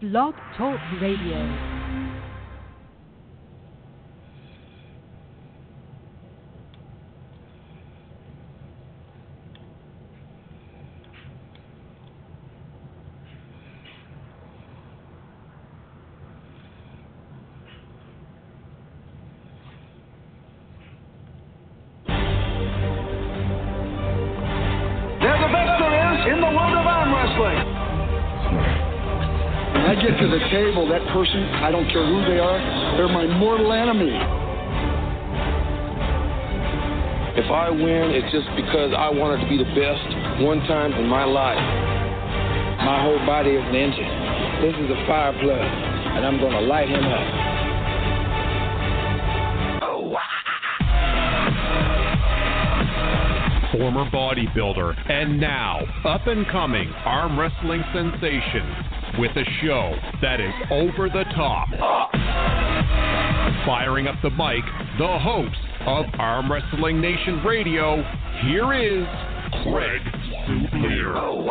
Blog Talk Radio. I don't care who they are, they're my mortal enemy. If I win, it's just because I wanted to be the best one time in my life. My whole body is an engine. This is a fire plug, and I'm going to light him up. former bodybuilder, and now up and coming arm wrestling sensation with a show that is over the top. Firing up the mic, the host of Arm Wrestling Nation Radio, here is Craig Soublier.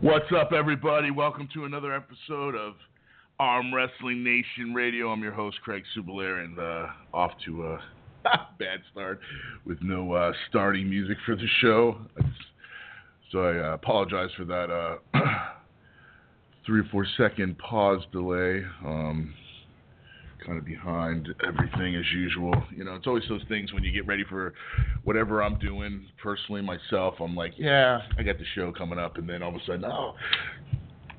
What's up, everybody? Welcome to another episode of Arm Wrestling Nation Radio. I'm your host, Craig Subalair, and uh, off to a bad start with no uh, starting music for the show. So I uh, apologize for that uh, three or four second pause delay. Um, kind of behind everything as usual. You know, it's always those things when you get ready for whatever I'm doing personally myself. I'm like, yeah, I got the show coming up, and then all of a sudden, oh,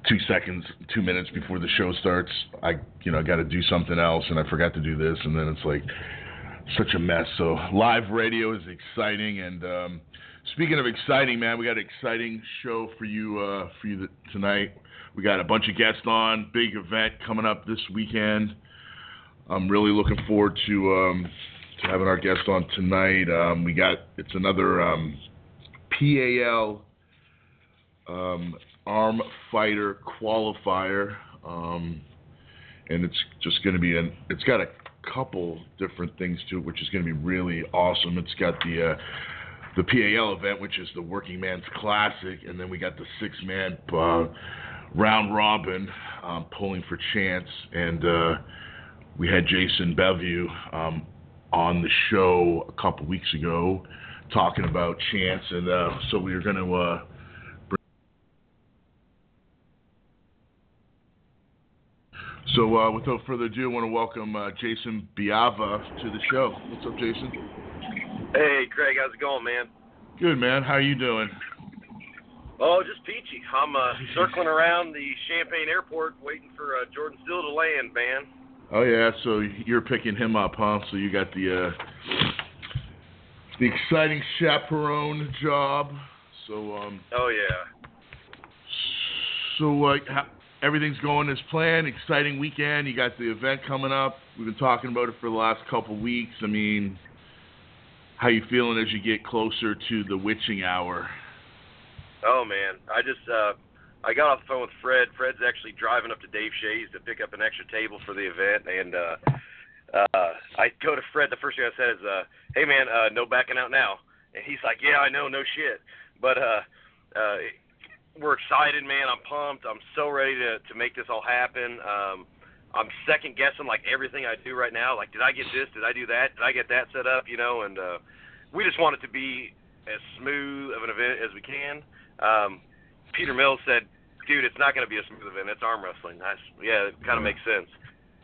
two seconds, two minutes before the show starts, I, you know, I got to do something else, and I forgot to do this, and then it's like such a mess. So live radio is exciting, and um, speaking of exciting, man, we got an exciting show for you uh, for you tonight. We got a bunch of guests on, big event coming up this weekend. I'm really looking forward to um, to having our guest on tonight. Um, we got it's another um, PAL um, arm fighter qualifier, um, and it's just going to be an. It's got a couple different things to it, which is going to be really awesome. It's got the uh, the PAL event, which is the Working Man's Classic, and then we got the six man uh, round robin um, pulling for chance, and uh, we had Jason Biava um, on the show a couple weeks ago talking about chance, and uh, so we are going to. Uh, So, uh, without further ado, I want to welcome uh, Jason Biava to the show. What's up, Jason? Hey, Craig, how's it going, man? Good, man. How are you doing? Oh, just peachy. I'm uh, circling around the Champaign Airport waiting for uh, Jordan Sill to land, man. Oh yeah, so you're picking him up, huh? So you got the uh, the exciting chaperone job. So um. Oh yeah. So like, how, everything's going as planned. Exciting weekend. You got the event coming up. We've been talking about it for the last couple weeks. I mean, how you feeling as you get closer to the witching hour? Oh man, I just uh, I got off the phone with Fred. Fred's actually driving up to Dave Shays to pick up an extra table for the event, and uh, uh, I go to Fred. The first thing I said is, uh, "Hey man, uh, no backing out now." And he's like, "Yeah, I know, no shit." But uh, uh, we're excited, man. I'm pumped. I'm so ready to to make this all happen. Um, I'm second guessing like everything I do right now. Like, did I get this? Did I do that? Did I get that set up? You know, and uh, we just want it to be as smooth of an event as we can. Um, Peter Mills said, "Dude, it's not going to be a smooth event. It's arm wrestling." That's, yeah, it kind of makes sense.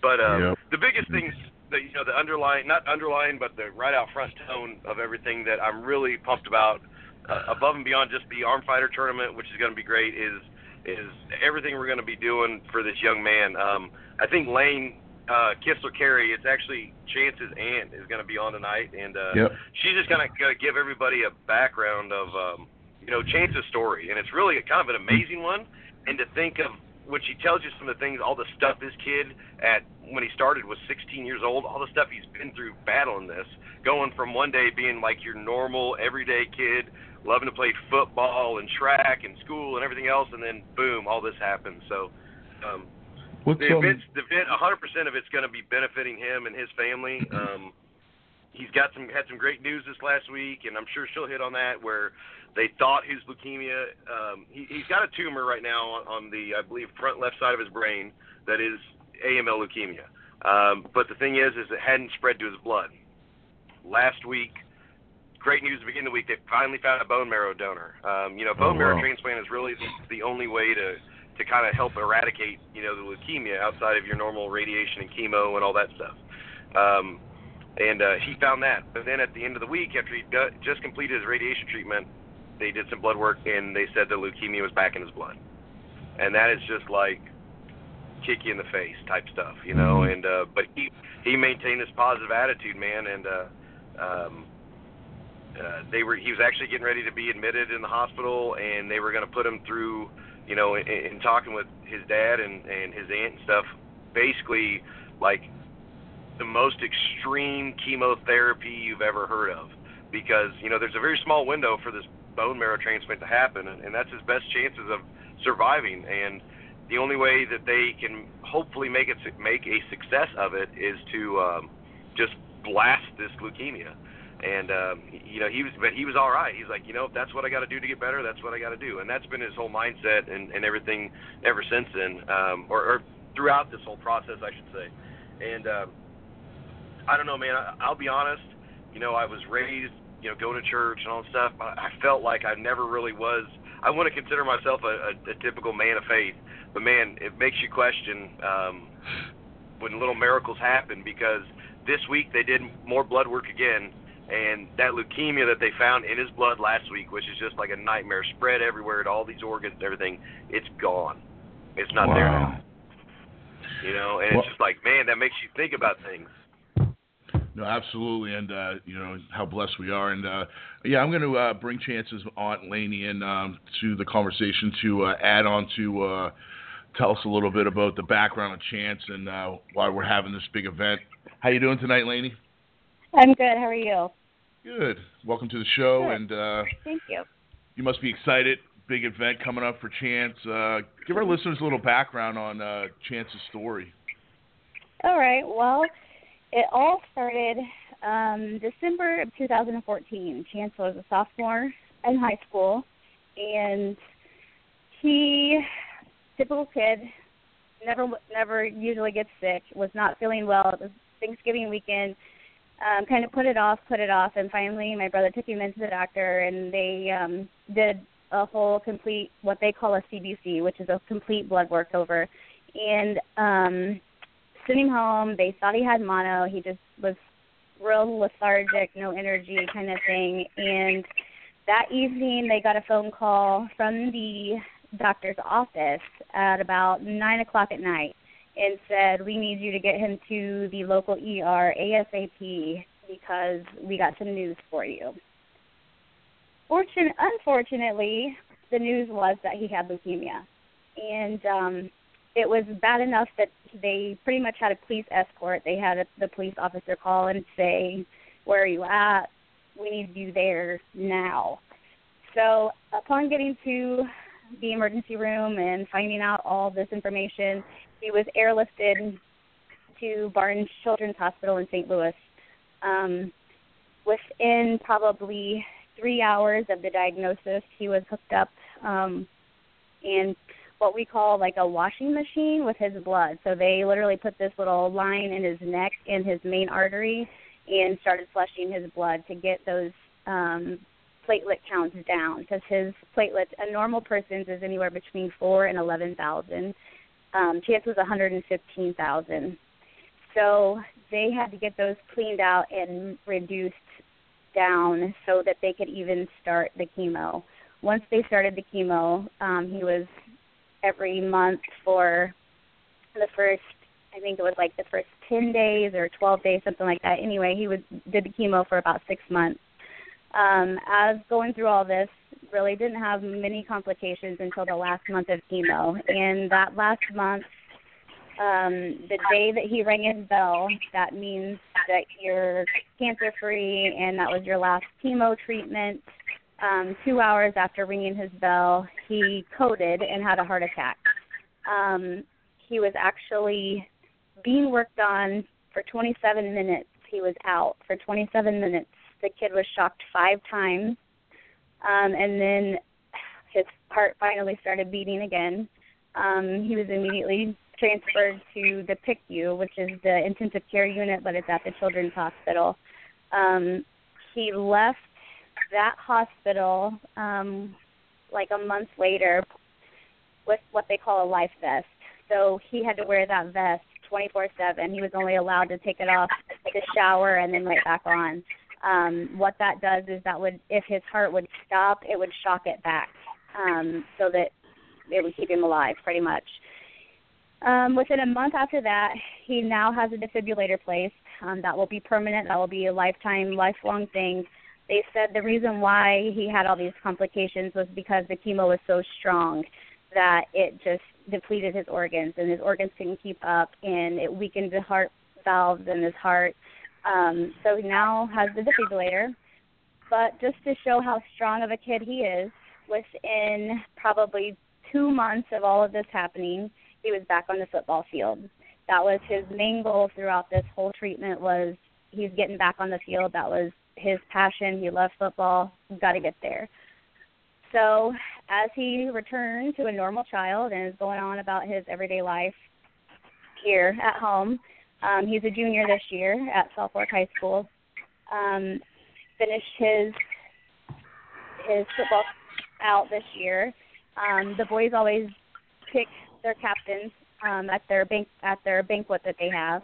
But uh, Yep. the biggest thing, that you know, the underlying, not underlying, but the right out front tone of everything that I'm really pumped about, uh, above and beyond just the arm fighter tournament, which is going to be great, is is everything we're going to be doing for this young man. Um, I think Lane uh, Kissler Carey, it's actually Chance's aunt is going to be on tonight, and uh, Yep. she's just going to give everybody a background of um, you know Chance's story, and it's really kind of an amazing one. And to think of when she tells you some of the things, all the stuff this kid at when he started was 16 years old, all the stuff he's been through battling this, going from one day being like your normal everyday kid, loving to play football and track and school and everything else, and then boom, all this happens. So. Um, What's the um, event's the event 100% of it's going to be benefiting him and his family. Um, he's got some had some great news this last week, and I'm sure she'll hit on that where they thought his leukemia. Um, he, he's got a tumor right now on, on the I believe front left side of his brain that is AML leukemia. Um, but the thing is, is it hadn't spread to his blood. Last week, great news at the beginning of the week, they finally found a bone marrow donor. Um, you know, bone Oh, marrow transplant is really the, the only way to to kind of help eradicate, you know, the leukemia outside of your normal radiation and chemo and all that stuff. Um, and uh, he found that. But then at the end of the week, after he got, just completed his radiation treatment, they did some blood work and they said the leukemia was back in his blood. And that is just like kick you in the face type stuff, you know. And uh, but he he maintained this positive attitude, man, and uh, um, uh, they were he was actually getting ready to be admitted in the hospital, and they were going to put him through, you know, in, in talking with his dad and and his aunt and stuff, basically like the most extreme chemotherapy you've ever heard of, because you know there's a very small window for this bone marrow transplant to happen, and, and that's his best chances of surviving, and the only way that they can hopefully make it make a success of it is to um, just blast this leukemia. And um, you know he was, but he was all right. He's like, you know, if that's what I got to do to get better, that's what I got to do, and that's been his whole mindset and, and everything ever since then, um, or, or throughout this whole process, I should say. And um, I don't know, man. I, I'll be honest. You know, I was raised, you know, going to church and all that stuff. I, I felt like I never really was. I wouldn't consider myself a, a, a typical man of faith, but man, it makes you question um, when little miracles happen because this week they did more blood work again, and that leukemia that they found in his blood last week, which is just like a nightmare, spread everywhere to all these organs and everything, it's gone. It's not there now. You know, and Well- it's just like, man, that makes you think about things. No, absolutely, and uh, you know how blessed we are, and uh, yeah, I'm going to uh, bring Chance's aunt Lainey in um, to the conversation to uh, add on to uh, tell us a little bit about the background of Chance and uh, why we're having this big event. How you doing tonight, Lainey? I'm good. How are you? Good. Welcome to the show, Good. and uh, Thank you. you must be excited. Big event coming up for Chance. Uh, give our listeners a little background on uh, Chance's story. All right. Well, it all started um, December of 2014. Chance was a sophomore in high school, and he, typical kid, never never usually gets sick. Was not feeling well. It was Thanksgiving weekend. Um, kind of put it off, put it off, and finally my brother took him into the doctor, and they um, did a whole complete what they call a CBC, which is a complete blood work over, and um, him home. They thought he had mono. He just was real lethargic, no energy kind of thing. And that evening, they got a phone call from the doctor's office at about nine o'clock at night and said, "We need you to get him to the local ER ASAP because we got some news for you." Fortune, unfortunately, the news was that he had leukemia, and um, it was bad enough that they pretty much had a police escort. They had a, the police officer call and say, "Where are you at? We need you there now." So, upon getting to the emergency room and finding out all this information, he was airlifted to Barnes Children's Hospital in St. Louis. Um, within probably three hours of the diagnosis, he was hooked up um, in what we call like a washing machine with his blood. So they literally put this little line in his neck and his main artery and started flushing his blood to get those um, platelet counts down because his platelets, a normal person's is anywhere between four and eleven thousand. Um, Chance was 115,000. So they had to get those cleaned out and reduced down so that they could even start the chemo. Once they started the chemo, um, he was every month for the first I think it was like the first ten days or twelve days, something like that. Anyway, he was did the chemo for about six months. Um, as going through all this, really didn't have many complications until the last month of chemo. And that last month, um, the day that he rang his bell, that means that you're cancer free and that was your last chemo treatment. Um, two hours after ringing his bell, he coded and had a heart attack. Um, he was actually being worked on for 27 minutes He was out for 27 minutes. The kid was shocked five times, um, and then his heart finally started beating again. Um, he was immediately transferred to the PICU, which is the intensive care unit, but it's at the Children's Hospital. Um, he left that hospital um, like a month later with what they call a life vest. So he had to wear that vest 24/7. He was only allowed to take it off to shower and then right back on. Um, what that does is that would, if his heart would stop, it would shock it back, um, so that it would keep him alive, pretty much. Um, within a month after that, he now has a defibrillator placed. Um, that will be permanent. That will be a lifetime, lifelong thing. They said the reason why he had all these complications was because the chemo was so strong that it just depleted his organs, and his organs couldn't keep up, and it weakened the heart valves in his heart. Um, so he now has the defibrillator. But just to show how strong of a kid he is, within probably two months of all of this happening, he was back on the football field. That was his main goal throughout this whole treatment was he's getting back on the field. That was his passion. He loves football. He's got to get there. So as he returned to a normal child and is going on about his everyday life here at home, um, he's a junior this year at South Fork High School. Um, finished his his football out this year. Um, the boys always pick their captains um, at their bank at their banquet that they have,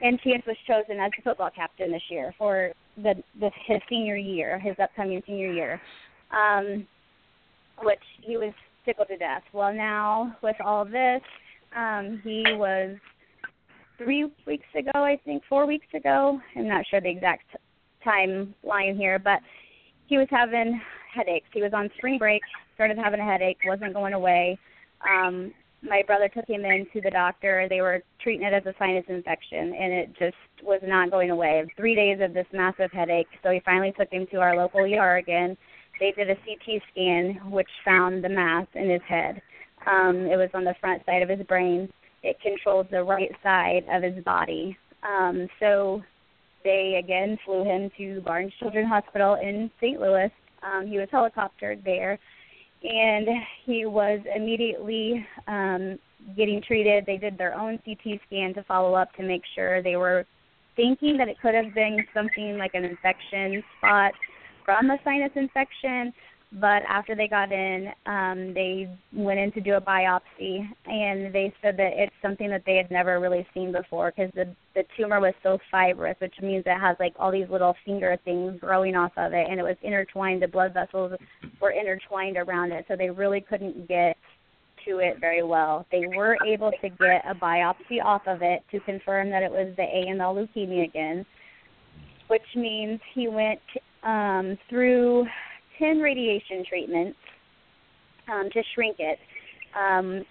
and Chance was chosen as the football captain this year for the, the his senior year, his upcoming senior year, um, which he was tickled to death. Well, now with all this, um, he was three weeks ago, I think, four weeks ago. I'm not sure the exact timeline here, but he was having headaches. He was on spring break, started having a headache, wasn't going away. Um, my brother took him in to the doctor. They were treating it as a sinus infection, and it just was not going away. Three days of this massive headache. So he finally took him to our local ER again. They did a CT scan, which found the mass in his head. Um, it was on the front side of his brain. It controls the right side of his body. Um, so they again flew him to Barnes Children's Hospital in St. Louis. Um, he was helicoptered there and he was immediately um, getting treated. They did their own CT scan to follow up to make sure they were thinking that it could have been something like an infection spot from a sinus infection, but after they got in, um, they went in to do a biopsy, and they said that it's something that they had never really seen before because the the tumor was so fibrous, which means it has like all these little finger things growing off of it, and it was intertwined. The blood vessels were intertwined around it, so they really couldn't get to it very well. They were able to get a biopsy off of it to confirm that it was the AML leukemia again, which means he went um, through 10 radiation treatments um, to shrink it. Um,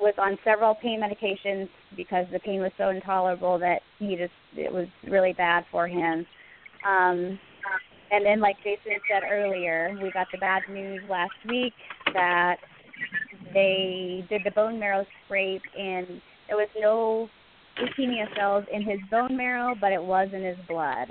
was on several pain medications because the pain was so intolerable that he just it was really bad for him. Um, and then, like Jason said earlier, we got the bad news last week that they did the bone marrow scrape and there was no leukemia cells in his bone marrow, but it was in his blood.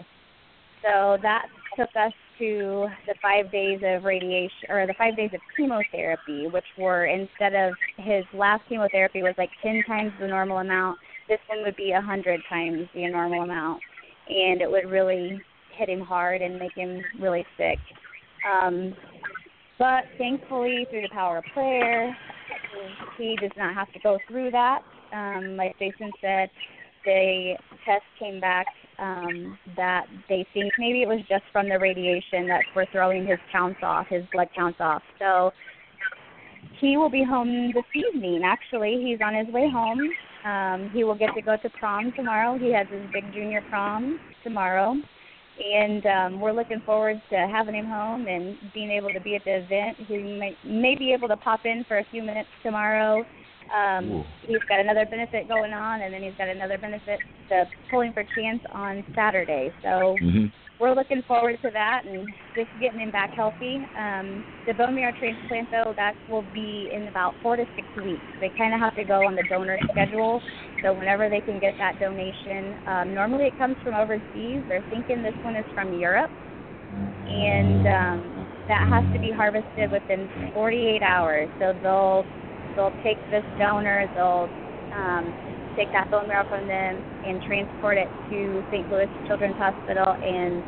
So that took us to the five days of radiation or the five days of chemotherapy, which were instead of his last chemotherapy was like ten times the normal amount, this one would be a hundred times the normal amount, and it would really hit him hard and make him really sick. Um, but thankfully, through the power of prayer, he does not have to go through that. Um, like Jason said, the test came back um, that they think maybe it was just from the radiation that we're throwing his counts off, his blood counts off. So he will be home this evening. Actually, he's on his way home. Um, he will get to go to prom tomorrow. He has his big junior prom tomorrow, and um, we're looking forward to having him home and being able to be at the event. He may, may be able to pop in for a few minutes tomorrow um, he's got another benefit going on, and then he's got another benefit, the pulling for chance on Saturday. So mm-hmm. we're looking forward to that and just getting him back healthy. Um, the bone marrow transplant, though, that will be in about four to six weeks. They kind of have to go on the donor schedule, so whenever they can get that donation. Um, normally it comes from overseas. They're thinking this one is from Europe, and um, that has to be harvested within 48 hours. So they'll they'll take this donor, they'll um, take that bone marrow from them and transport it to St. Louis Children's Hospital, and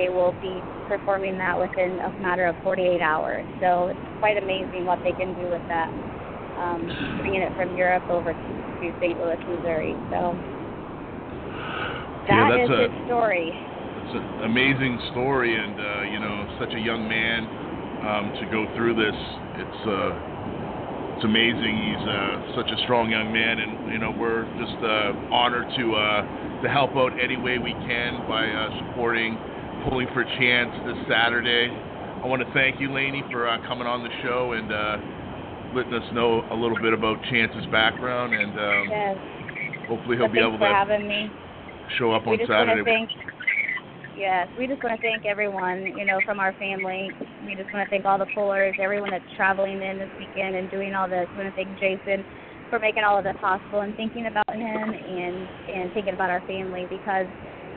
they will be performing that within a matter of 48 hours. So it's quite amazing what they can do with that, um, bringing it from Europe over to, to St. Louis, Missouri. So that yeah, is that's a, his story. It's an amazing story, and uh, you know, such a young man um, to go through this. It's uh, it's amazing. He's uh, such a strong young man, and you know we're just uh, honored to uh, to help out any way we can by uh, supporting Pulling for Chance this Saturday. I want to thank you, Laney, for uh, coming on the show and uh, letting us know a little bit about Chance's background, and um, yes. hopefully he'll Well, be able to having me. show up on we just Saturday. Yes we just want to thank everyone you know from our family. We just want to thank all the pullers everyone that's traveling in this weekend and doing all this. We want to thank jason for making all of this possible and thinking about him and and thinking about our family because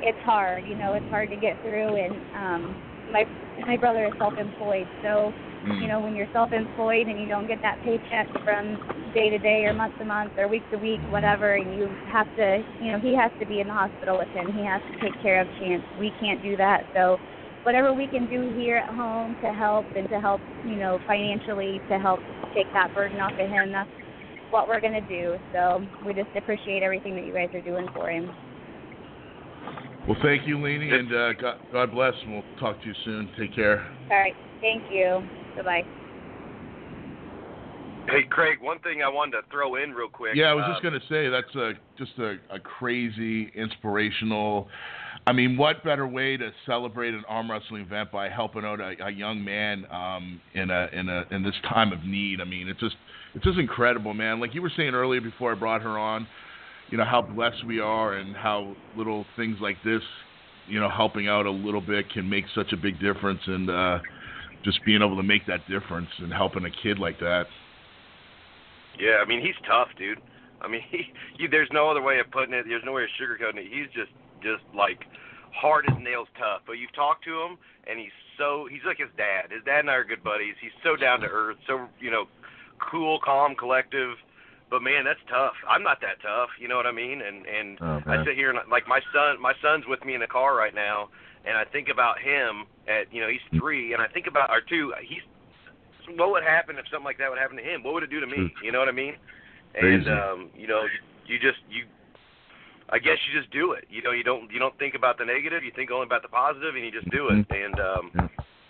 it's hard you know it's hard to get through and um my my brother is self employed so Mm. you know when you're self employed and you don't get that paycheck from day to day or month to month or week to week whatever and you have to you know he has to be in the hospital with him. He has to take care of chance. We can't do that. So whatever we can do here at home to help and to help you know financially to help take that burden off of him that's what we're going to do. So we just appreciate everything that you guys are doing for him. Well, thank you, Laney, and uh, God, God bless, and we'll talk to you soon. Take care. all right. Thank you goodbye Hey, Craig, one thing I wanted to throw in real quick. Yeah, I was um, just going to say that's a just a, a crazy, inspirational. I mean, what better way to celebrate an arm wrestling event by helping out a, a young man um, in a in a in this time of need? I mean, it's just it's just incredible, man. Like you were saying earlier before I brought her on, you know how blessed we are and how little things like this, you know, helping out a little bit can make such a big difference, and uh, just being able to make that difference and helping a kid like that. Yeah, I mean he's tough, dude. I mean, he, he there's no other way of putting it. There's no way of sugarcoating it. He's just just like hard as nails tough. But you've talked to him, and he's so he's like his dad. His dad and I are good buddies. He's so down to earth, so you know, cool, calm, collective. But man, that's tough. I'm not that tough. You know what I mean? And and Oh, I sit here and like my son. My son's with me in the car right now, and I think about him at you know he's three, and I think about or two. He's what would happen if something like that would happen to him? What would it do to me? You know what I mean? And Crazy. um, you know, you just you I guess you just do it. You know, you don't you don't think about the negative, you think only about the positive and you just do it. And um Yeah.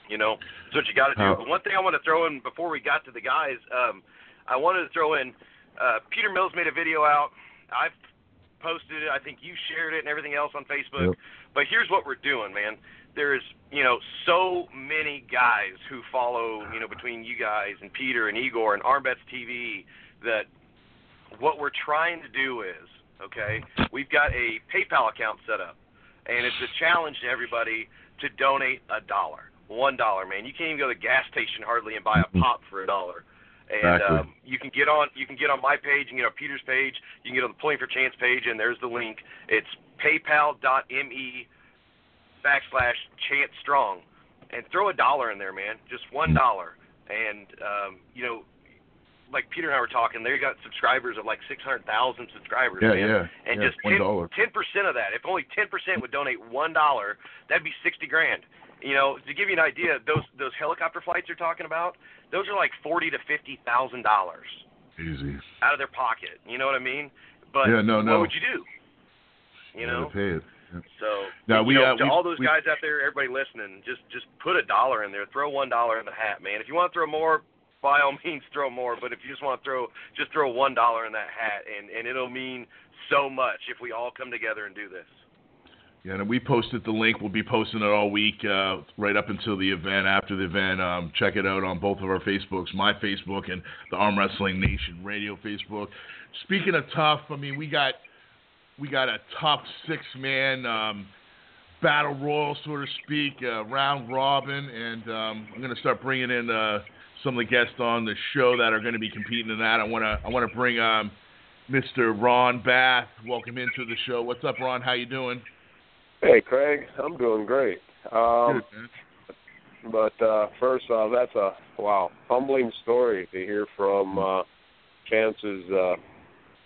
you know, that's what you gotta do. But one thing I want to throw in before we got to the guys, um I wanted to throw in uh Peter Mills made a video out. I've posted it, I think you shared it and everything else on Facebook. Yep. But here's what we're doing, man. There's, you know, so many guys who follow, you know, between you guys and Peter and Igor and Armbets TV that what we're trying to do is, okay, we've got a PayPal account set up, and it's a challenge to everybody to donate a dollar, one dollar, man. You can't even go to the gas station hardly and buy a pop for a dollar. And Exactly. um, you can get on you can get on my page, you can get on Peter's page, you can get on the Pulling for Chance page, and there's the link. It's PayPal.me backslash Chance Strong, and throw a dollar in there, man, just one dollar. And um, you know, like Peter and I were talking, they got subscribers of like six hundred thousand subscribers, Yeah, man. yeah, And yeah, just ten percent of that, if only ten percent would donate one dollar, that'd be sixty grand. You know, to give you an idea, those those helicopter flights you're talking about, those are like forty to fifty thousand dollars Easy. out of their pocket. You know what I mean? But Yeah, no, no. what would you do? You know. Pay it. Yeah. So Now, we, know, uh, we- all those we- guys out there, everybody listening, just just put a dollar in there. Throw one dollar in the hat, man. If you want to throw more, by all means throw more. But if you just want to throw, just throw one dollar in that hat, and and it'll mean so much if we all come together and do this. Yeah, and we posted the link. We'll be posting it all week, uh, right up until the event. After the event, um, check it out on both of our Facebooks, my Facebook and the Arm Wrestling Nation Radio Facebook. Speaking of tough, I mean we got we got a tough six man um, battle royal, so to speak, uh, round robin, and um, I'm going to start bringing in uh, some of the guests on the show that are going to be competing in that. I want to I want to bring um, Mr. Ron Bath. Welcome into the show. What's up, Ron? How you doing? Hey, Craig. I'm doing great. Um, Good, but uh, first off, that's a wow humbling story to hear from uh, Chance's uh,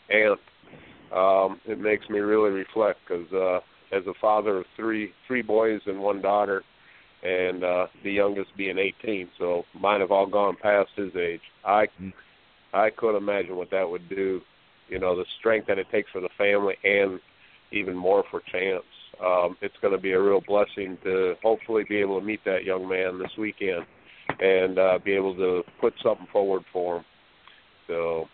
aunt. Um, it makes me really reflect because uh, as a father of three three boys and one daughter, and uh, the youngest being 18, so mine have all gone past his age. I Mm. I couldn't imagine what that would do. You know, the strength that it takes for the family, and even more for Chance. Um, it's going to be a real blessing to hopefully be able to meet that young man this weekend and uh, be able to put something forward for him. So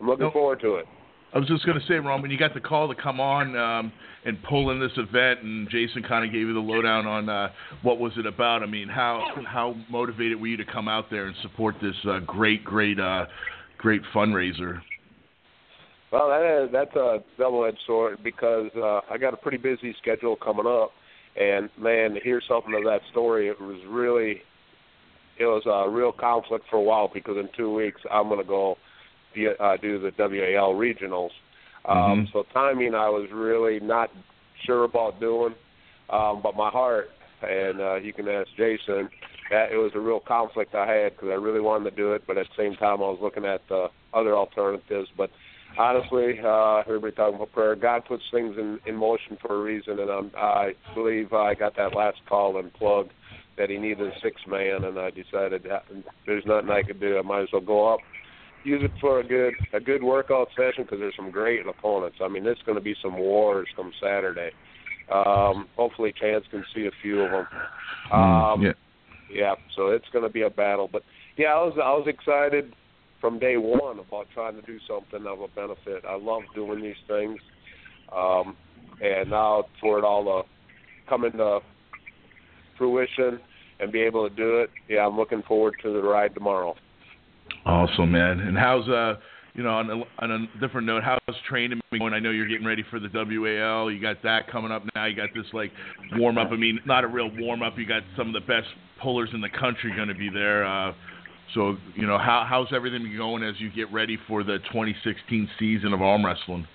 I'm looking Nope. forward to it. I was just going to say, Ron, when you got the call to come on um, and pull in this event, and Jason kind of gave you the lowdown on uh, what was it about. I mean, how how motivated were you to come out there and support this uh, great, great, uh, great fundraiser? Well, that is, that's a double-edged sword because uh, I got a pretty busy schedule coming up, and man, to hear something of that story, it was really, it was a real conflict for a while because in two weeks I'm going to go uh, do the WAL regionals. Um, Mhm. So timing, I was really not sure about doing, um, but my heart, and uh, you can ask Jason, that it was a real conflict I had because I really wanted to do it, but at the same time I was looking at uh, other alternatives, but honestly, uh, everybody talking about prayer. God puts things in, in motion for a reason, and I'm, I believe I got that last call and plug that he needed a six man, and I decided that there's nothing I could do. I might as well go up, use it for a good a good workout session because there's some great opponents. I mean, there's going to be some wars come Saturday. Um, hopefully, Chance can see a few of them. Um, yeah. yeah, so it's going to be a battle. But yeah, I was I was excited from day one about trying to do something of a benefit. I love doing these things, um, and now for it all to come into fruition and be able to do it, yeah, I'm looking forward to the ride tomorrow. Awesome, man. And how's uh, you know, on a, on a different note, how's training going? I know you're getting ready for the WAL. You got that coming up now. You got this like warm up. I mean, not a real warm up. You got some of the best pullers in the country going to be there. Uh, so you know, how how's everything going as you get ready for the 2016 season of arm wrestling?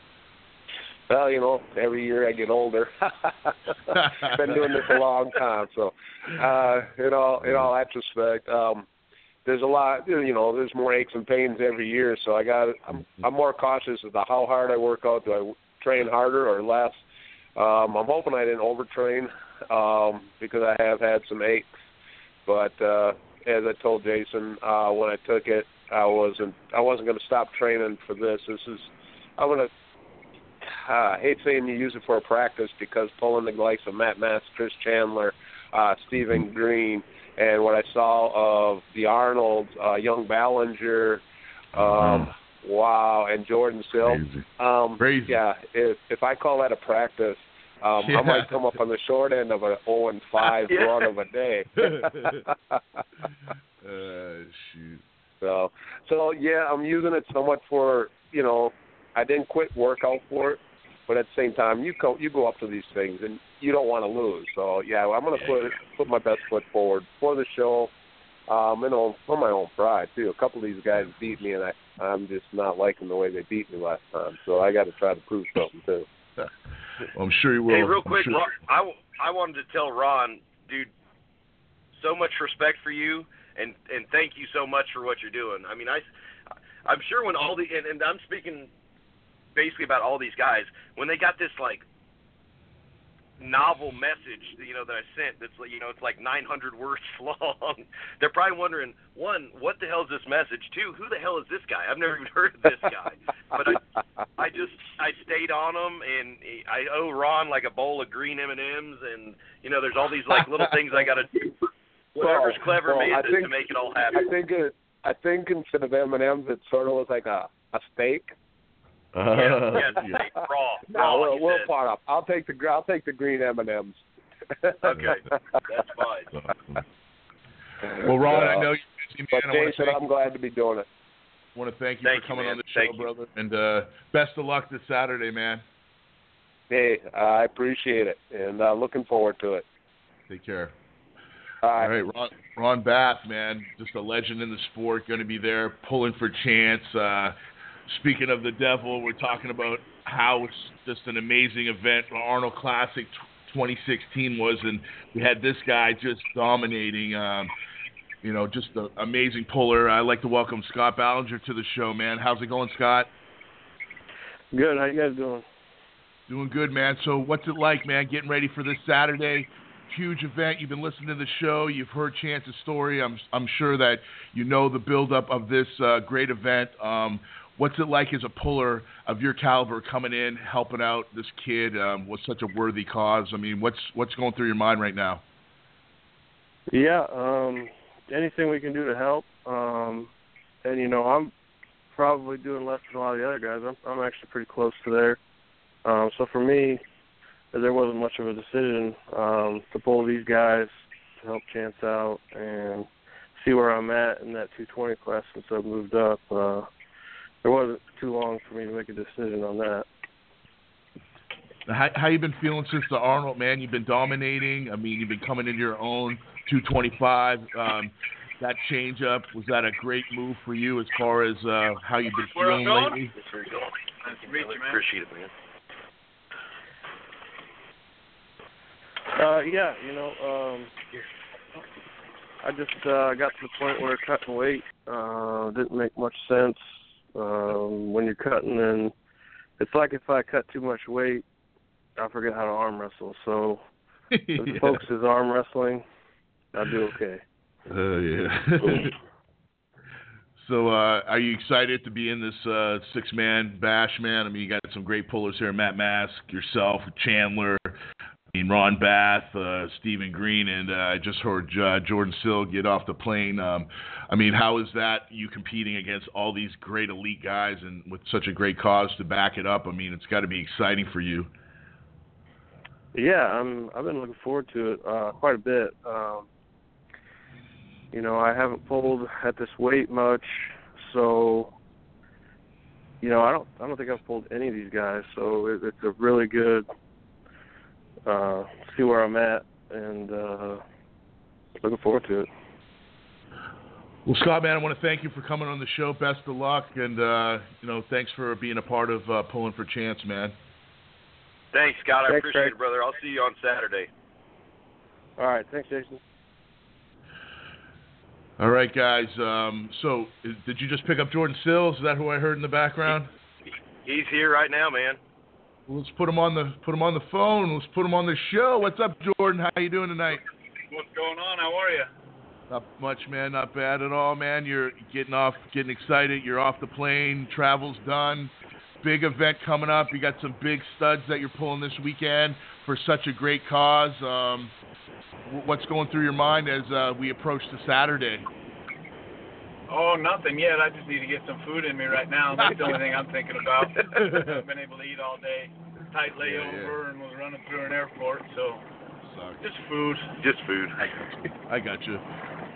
Well, you know, every year I get older. Been doing this a long time, so uh, in all in all that respect, um, there's a lot. You know, there's more aches and pains every year. So I got. I'm I'm more cautious to how hard I work out. Do I train harder or less? Um, I'm hoping I didn't overtrain um, because I have had some aches. But uh, as I told Jason uh, when I took it, I wasn't I wasn't going to stop training for this. This is I'm going to uh, I hate saying you use it for a practice because pulling the likes of Matt Mask, Chris Chandler, uh, Stephen Green, and what I saw of the Arnold, uh, Young Ballinger, um, wow, and Jordan Sill. Crazy. Um, Crazy. Yeah, if if I call that a practice, um, Yeah. I might come up on the short end of a 0 and 5 Yeah. run of a day. Uh, shoot. So, so yeah, I'm using it somewhat for you know, I didn't quit workout for it, but at the same time, you go you go up to these things and you don't want to lose. So yeah, I'm gonna put put my best foot forward for the show, um, and on for my own pride too. A couple of these guys beat me, and I I'm just not liking the way they beat me last time. So I got to try to prove something too. Well, I'm sure you will. Hey, real quick, sure- Ron, I, w- I wanted to tell Ron, dude, so much respect for you, and and thank you so much for what you're doing. I mean, I, I'm sure when all the and, and I'm speaking basically about all these guys when they got this like novel message, you know, that I sent. That's like, you know, it's like 900 words long. They're probably wondering, one, what the hell is this message? Two, who the hell is this guy? I've never even heard of this guy. But I, I just I stayed on them, and I owe Ron like a bowl of green M and M's, and you know, there's all these like little things I got to do. Whatever's Well, clever well, made to, think- to make it all happen. I think it. I think instead of M and M's, it sort of was like a a steak. yeah, yeah, steak, raw, No, raw. we'll, we'll part up. I'll take the I'll take the green M and M's. Okay, that's fine. Well, Ron, I know you're busy, But man. I want to Jason, thank, I'm glad to be doing it. I want to thank you Thank for coming man. on the show, Thank you. brother. And uh, best of luck this Saturday, man. Hey, I appreciate it, and uh, looking forward to it. Take care. All right. All right, Ron, Ron Bath, man, just a legend in the sport, going to be there pulling for chance. Uh, speaking of the devil, we're talking about how it's just an amazing event. Arnold Classic 2016 was, and we had this guy just dominating. Um, you know, just an amazing puller. I'd like to welcome Scott Ballinger to the show, man. How's it going, Scott? Good. How you guys doing? Doing good, man. So, what's it like, man? Getting ready for this Saturday? Huge event. You've been listening to the show. You've heard Chance's story. I'm I'm sure that you know the buildup of this uh, great event. Um, what's it like as a puller of your caliber coming in, helping out this kid um, with such a worthy cause? I mean, what's what's going through your mind right now? Yeah. Um, anything we can do to help. Um, and you know, I'm probably doing less than a lot of the other guys. I'm I'm actually pretty close to there. Um, so for me, there wasn't much of a decision um, to pull these guys to help Chance out and see where I'm at in that 220 class since I've moved up. Uh, there wasn't too long for me to make a decision on that. How, how you been feeling since the Arnold man? You've been dominating. I mean, you've been coming into your own 225. Um, that change up was that a great move for you as far as uh, how you've been Where feeling lately? Where you're going. Nice to meet you, man. Appreciate it, man. Uh, yeah, you know, um, I just uh, got to the point where cutting weight uh, didn't make much sense. Um, when you're cutting, and it's like if I cut too much weight, I forget how to arm wrestle. So if the Yeah. focus is arm wrestling, I'll do okay. Oh yeah. so, uh, are you excited to be in this uh, six-man bash, man? I mean, you got some great pullers here: Matt Mask, yourself, Chandler. I mean, Ron Bath, uh, Stephen Green, and uh, I just heard uh, Jordan Sill get off the plane. Um, I mean, how is that you competing against all these great elite guys and with such a great cause to back it up? I mean, it's got to be exciting for you. Yeah, I'm. I've been looking forward to it uh, quite a bit. Um, you know, I haven't pulled at this weight much, so you know, I don't. I don't think I've pulled any of these guys, so it, it's a really good uh, see where I'm at, and uh, looking forward to it. Well, Scott, man, I want to thank you for coming on the show. Best of luck, and uh, you know, thanks for being a part of uh, pulling for chance, man. Thanks, Scott. I Thanks, appreciate Craig. it, brother. I'll see you on Saturday. All right, thanks, Jason. All right, guys. Um, so, did you just pick up Jordan Sills? Is that who I heard in the background? He's here right now, man. Let's put him on the put him on the phone. Let's put him on the show. What's up, Jordan? How you doing tonight? What's going on? How are you? Not much, man. Not bad at all, man. You're getting off, getting excited. You're off the plane. Travel's done. Big event coming up. You got some big studs that you're pulling this weekend for such a great cause. Um, what's going through your mind as uh, we approach the Saturday? Oh, nothing yet. I just need to get some food in me right now. That's the only thing I'm thinking about. I've been able to eat all day. Tight layover and was running through an airport, so just food. Just food. I got you.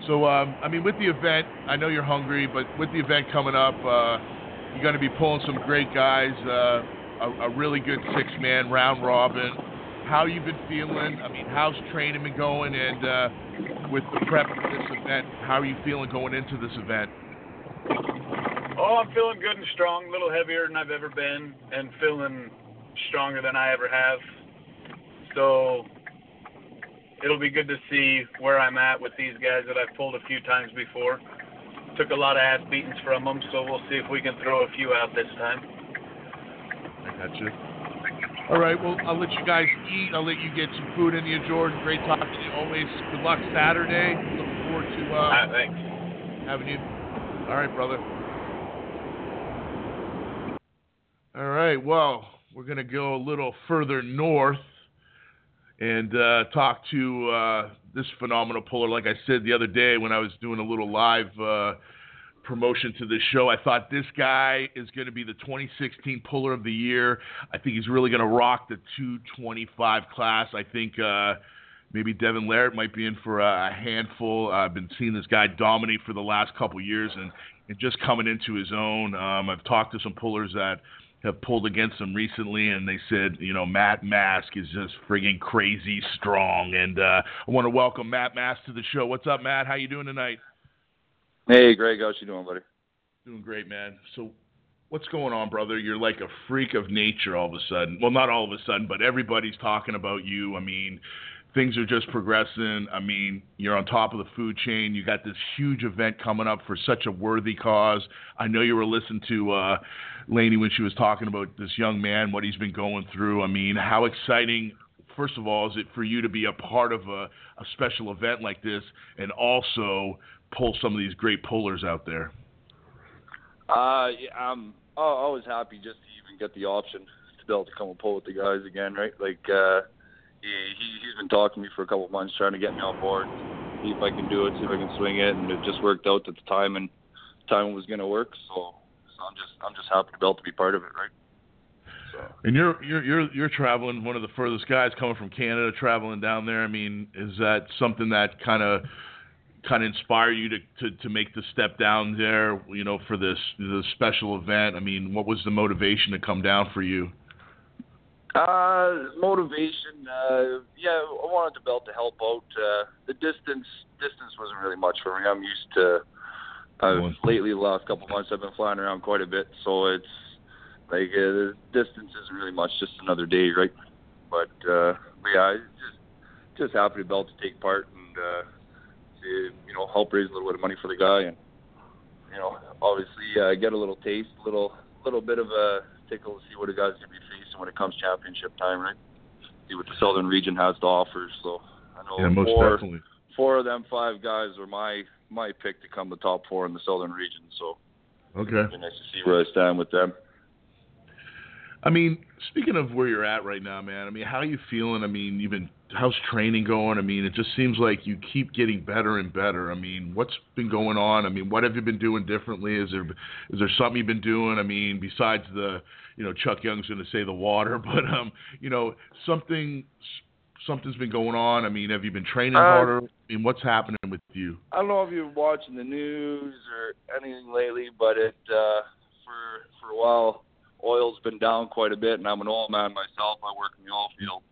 So, um, I mean, with the event, I know you're hungry, but with the event coming up, uh, you're going to be pulling some great guys, uh, a, a really good six-man round robin. How you been feeling? I mean, how's training been going? And uh, with the prep for this event, how are you feeling going into this event? Oh, I'm feeling good and strong, a little heavier than I've ever been, and feeling stronger than I ever have. So it'll be good to see where I'm at with these guys that I've pulled a few times before. Took a lot of ass beatings from them, so we'll see if we can throw a few out this time. I got you. All right, well, I'll let you guys eat. I'll let you get some food in you, Jordan. Great talking to you always. Good luck Saturday. Looking forward to uh, right, thanks. having you. All right, brother. All right, well, we're going to go a little further north and uh, talk to uh, this phenomenal puller. Like I said the other day when I was doing a little live uh, promotion to this show, I thought this guy is going to be the 2016 puller of the year. I think he's really going to rock the 225 class. I think. Uh, Maybe Devon Larratt might be in for a, handful. I've been seeing this guy dominate for the last couple years and, and just coming into his own. Um, I've talked to some pullers that have pulled against him recently, and they said, you know, Matt Mask is just friggin' crazy strong. And uh, I want to welcome Matt Mask to the show. What's up, Matt? How you doing tonight? Hey, Greg. How's you doing, buddy? Doing great, man. So, what's going on, brother? You're like a freak of nature all of a sudden. Well, not all of a sudden, but everybody's talking about you. I mean, things are just progressing. I mean, you're on top of the food chain. You got this huge event coming up for such a worthy cause. I know you were listening to uh, Lainey when she was talking about this young man, what he's been going through. I mean, how exciting. First of all, is it for you to be a part of a, a special event like this, and also pull some of these great pullers out there? Uh, yeah, I'm always happy just to even get the option to be able to come and pull with the guys again, right? Like, uh, he, he he's been talking to me for a couple of months, trying to get me on board, see if I can do it, see if I can swing it, and it just worked out at the time and time was going to work. So, so I'm just I'm just happy to be able to be part of it, right? And you're you're you're you're traveling one of the furthest guys coming from Canada, traveling down there. I mean, is that something that kind of kind of inspire you to, to to make the step down there? You know, for this this special event. I mean, what was the motivation to come down for you? Uh, motivation. Uh, yeah, I wanted to be able to help out. Uh, the distance distance wasn't really much for me. I'm used to. Uh, lately, the last couple of months, I've been flying around quite a bit, so it's like uh, the distance isn't really much. Just another day, right? But uh, yeah, just just happy to be able to take part and uh, to, you know help raise a little bit of money for the guy, and you know obviously uh, get a little taste, a little little bit of a tickle to see what the guys gonna be facing when it comes championship time, right? See what the Southern region has to offer. So I know Yeah, most four definitely. four of them five guys are my my pick to come the top four in the Southern region. So Okay. it'd be nice to see where I stand with them. I mean, speaking of where you're at right now, man. I mean, how are you feeling? I mean, you've been how's training going? I mean, it just seems like you keep getting better and better. I mean, what's been going on? I mean, what have you been doing differently? Is there is there something you've been doing? I mean, besides the you know Chuck Young's going to say the water, but um, you know something something's been going on. I mean, have you been training Uh, harder? I mean, what's happening with you? I don't know if you've been watching the news or anything lately, but it uh, for for a while oil's been down quite a bit, and I'm an oil man myself. I work in the oil field,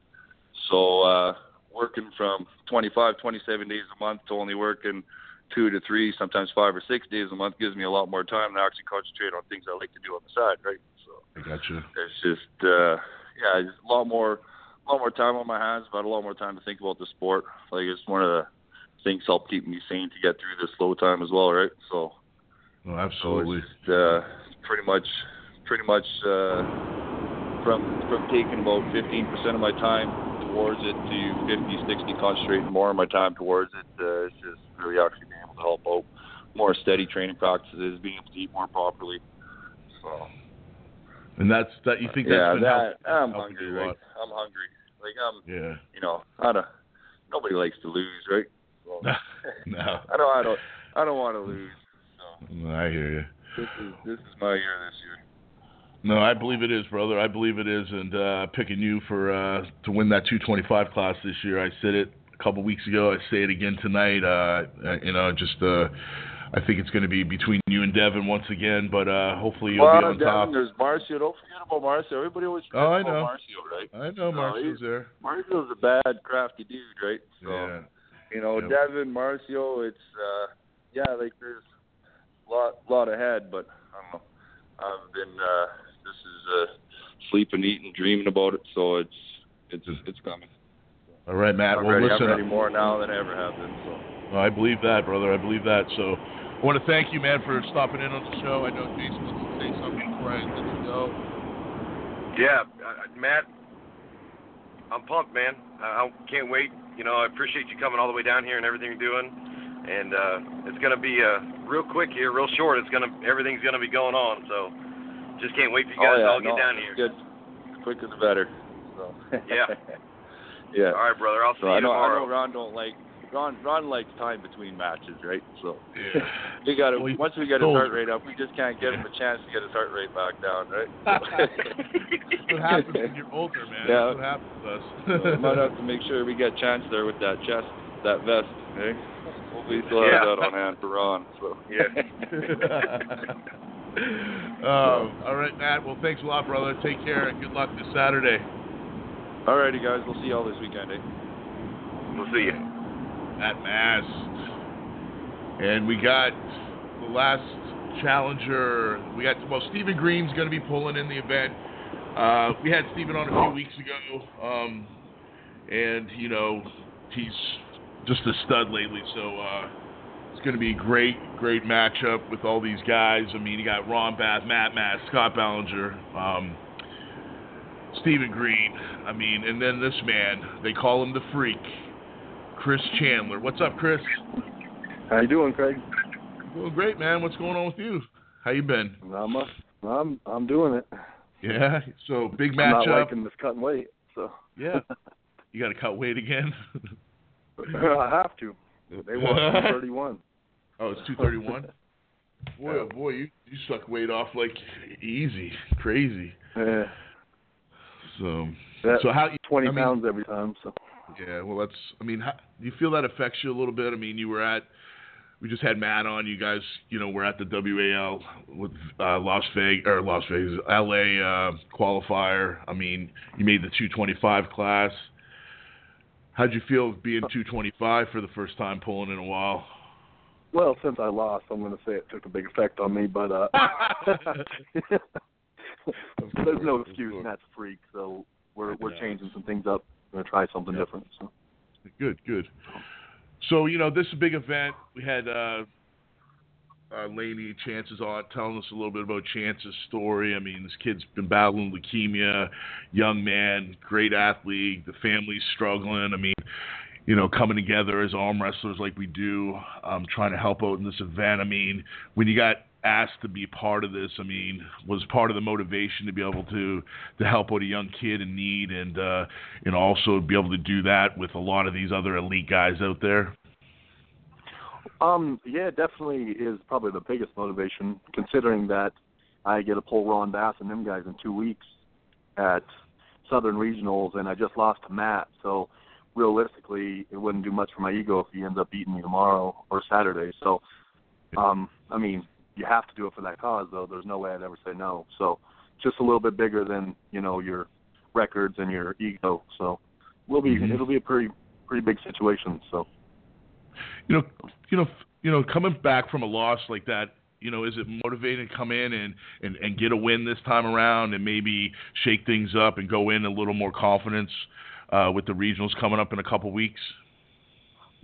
so uh, working from 25, 27 days a month to only working two to three, sometimes five or six days a month gives me a lot more time to actually concentrate on things I like to do on the side, right? So I got you. it's just uh, yeah, just a lot more, a lot more time on my hands, but a lot more time to think about the sport. Like it's one of the things help keep me sane to get through this slow time as well, right? So Oh, absolutely. so it's, uh, pretty much, pretty much uh, from from taking about 15% of my time towards it to 50, 60, concentrating more of my time towards it. Uh, it's just really actually being able to help out more steady training practices, being able to eat more properly. So And that's that. You think that's yeah, been that helping- I'm helping hungry, right? I'm hungry. Like I'm, Yeah. you know, I don't. Nobody likes to lose, right? So, no. I don't. I don't. I don't want to lose. No, I hear you. This is this is my year this year. No, I believe it is, brother. I believe it is, and uh, picking you for uh, to win that 225 class this year. I said it a couple weeks ago. I say it again tonight. Uh, uh, you know, just uh, I think it's going to be between you and Devon once again, but uh, hopefully you'll well, be on Devon, top. There's Marcio. Don't forget about Marcio. Everybody always forgets Oh, I about know. Marcio, right? I know No, Marcio's there. Marcio's a bad, crafty dude, right? So, Yeah. you know, Yep. Devon, Marcio, it's uh, yeah, like there's a lot, lot ahead, but I don't know. I've been uh, uh, sleeping, eating, dreaming about it, so it's it's it's coming. All right, Matt. I'm well, ready. listen. I'm ready more now than I ever have been. So. Well, I believe that, brother. I believe that. So I want to thank you, man, for stopping in on the show. I know Jason wants to say something before I let you go. Yeah, uh, Matt, I'm pumped, man. I, I can't wait. You know, I appreciate you coming all the way down here and everything you're doing. And uh, it's gonna be uh, real quick here, real short. It's gonna everything's gonna be going on. So just can't wait for you oh, guys oh, yeah, to all no, get down it's here. Good. The quicker the better. So. Yeah. yeah. All right, brother. I'll see So you I know tomorrow. I know Ron don't like Ron Ron likes time between matches, right? So Yeah. we got to Well, once we get his heart rate up, we just can't get him a chance to get his heart rate back down, right? That's what happens when you're older, man. Yeah. That's what happens to us. so we might have to make sure we get chance there with that chest, that vest? Eh? Hopefully we still have Yeah. that on hand for Ron. So Yeah. Um, all right, Matt. Well, thanks a lot, brother. Take care and good luck this Saturday. All righty, guys. We'll see y'all this weekend, eh? We'll see you. Matt Mask. And we got the last challenger. We got well, Stephen Green's going to be pulling in the event. Uh, we had Stephen on a few weeks ago, um, and you know he's just a stud lately. So uh, it's going to be a great, great matchup with all these guys. I mean, you got Ron Bath, Matt Matt, Scott Ballinger, um, Stephen Green. I mean, and then this man, they call him the Freak, Chris Chandler. What's up, Chris? How you doing, Craig? Doing great, man. What's going on with you? How you been? Not much. I'm I'm doing it. Yeah. So big I'm not liking this cutting weight, so Yeah. You got to cut weight again. I have to. They want 31. Oh, it's two thirty one. Boy, oh boy, you you suck weight off like easy, crazy. Yeah. So, That- so how? 20 I mean- pounds every time. So Yeah, well, that's. I mean, how, do you feel that affects you a little bit? I mean, you were at. We just had Matt on. You guys, you know, we're at the WAL with uh, Las Vegas or Las Vegas, LA uh, qualifier. I mean, you made the 225 class. How'd you feel being 225 for the first time pulling in a while? well, since I lost, I'm going to say it took a big effect on me, but uh there's no excuse. Matt's a freak, so we're we're changing some things up. We're going to try something different. So Good, good. So you know, this is a big event. We had uh, uh, Laney Chances on telling us a little bit about Chance's story. I mean, this kid's been battling leukemia, young man, great athlete. The family's struggling. I mean, you know, coming together as arm wrestlers like we do, um, trying to help out in this event. I mean, when you got asked to be part of this, I mean, was part of the motivation to be able to to help out a young kid in need and uh, and also be able to do that with a lot of these other elite guys out there. Um, yeah, it definitely is probably the biggest motivation, considering that I get to pull Ron Bath and them guys in two weeks at Southern Regionals, and I just lost to Matt. So realistically, it wouldn't do much for my ego if he ends up beating me tomorrow or Saturday. So, um, I mean, you have to do it for that cause, though. There's no way I'd ever say no. So, just a little bit bigger than you know your records and your ego. So, we'll be Mhm. it'll be a pretty pretty big situation. So. You know, you know, you know, coming back from a loss like that, you know, is it motivating to come in and, and, and get a win this time around and maybe shake things up and go in a little more confidence uh, with the regionals coming up in a couple weeks?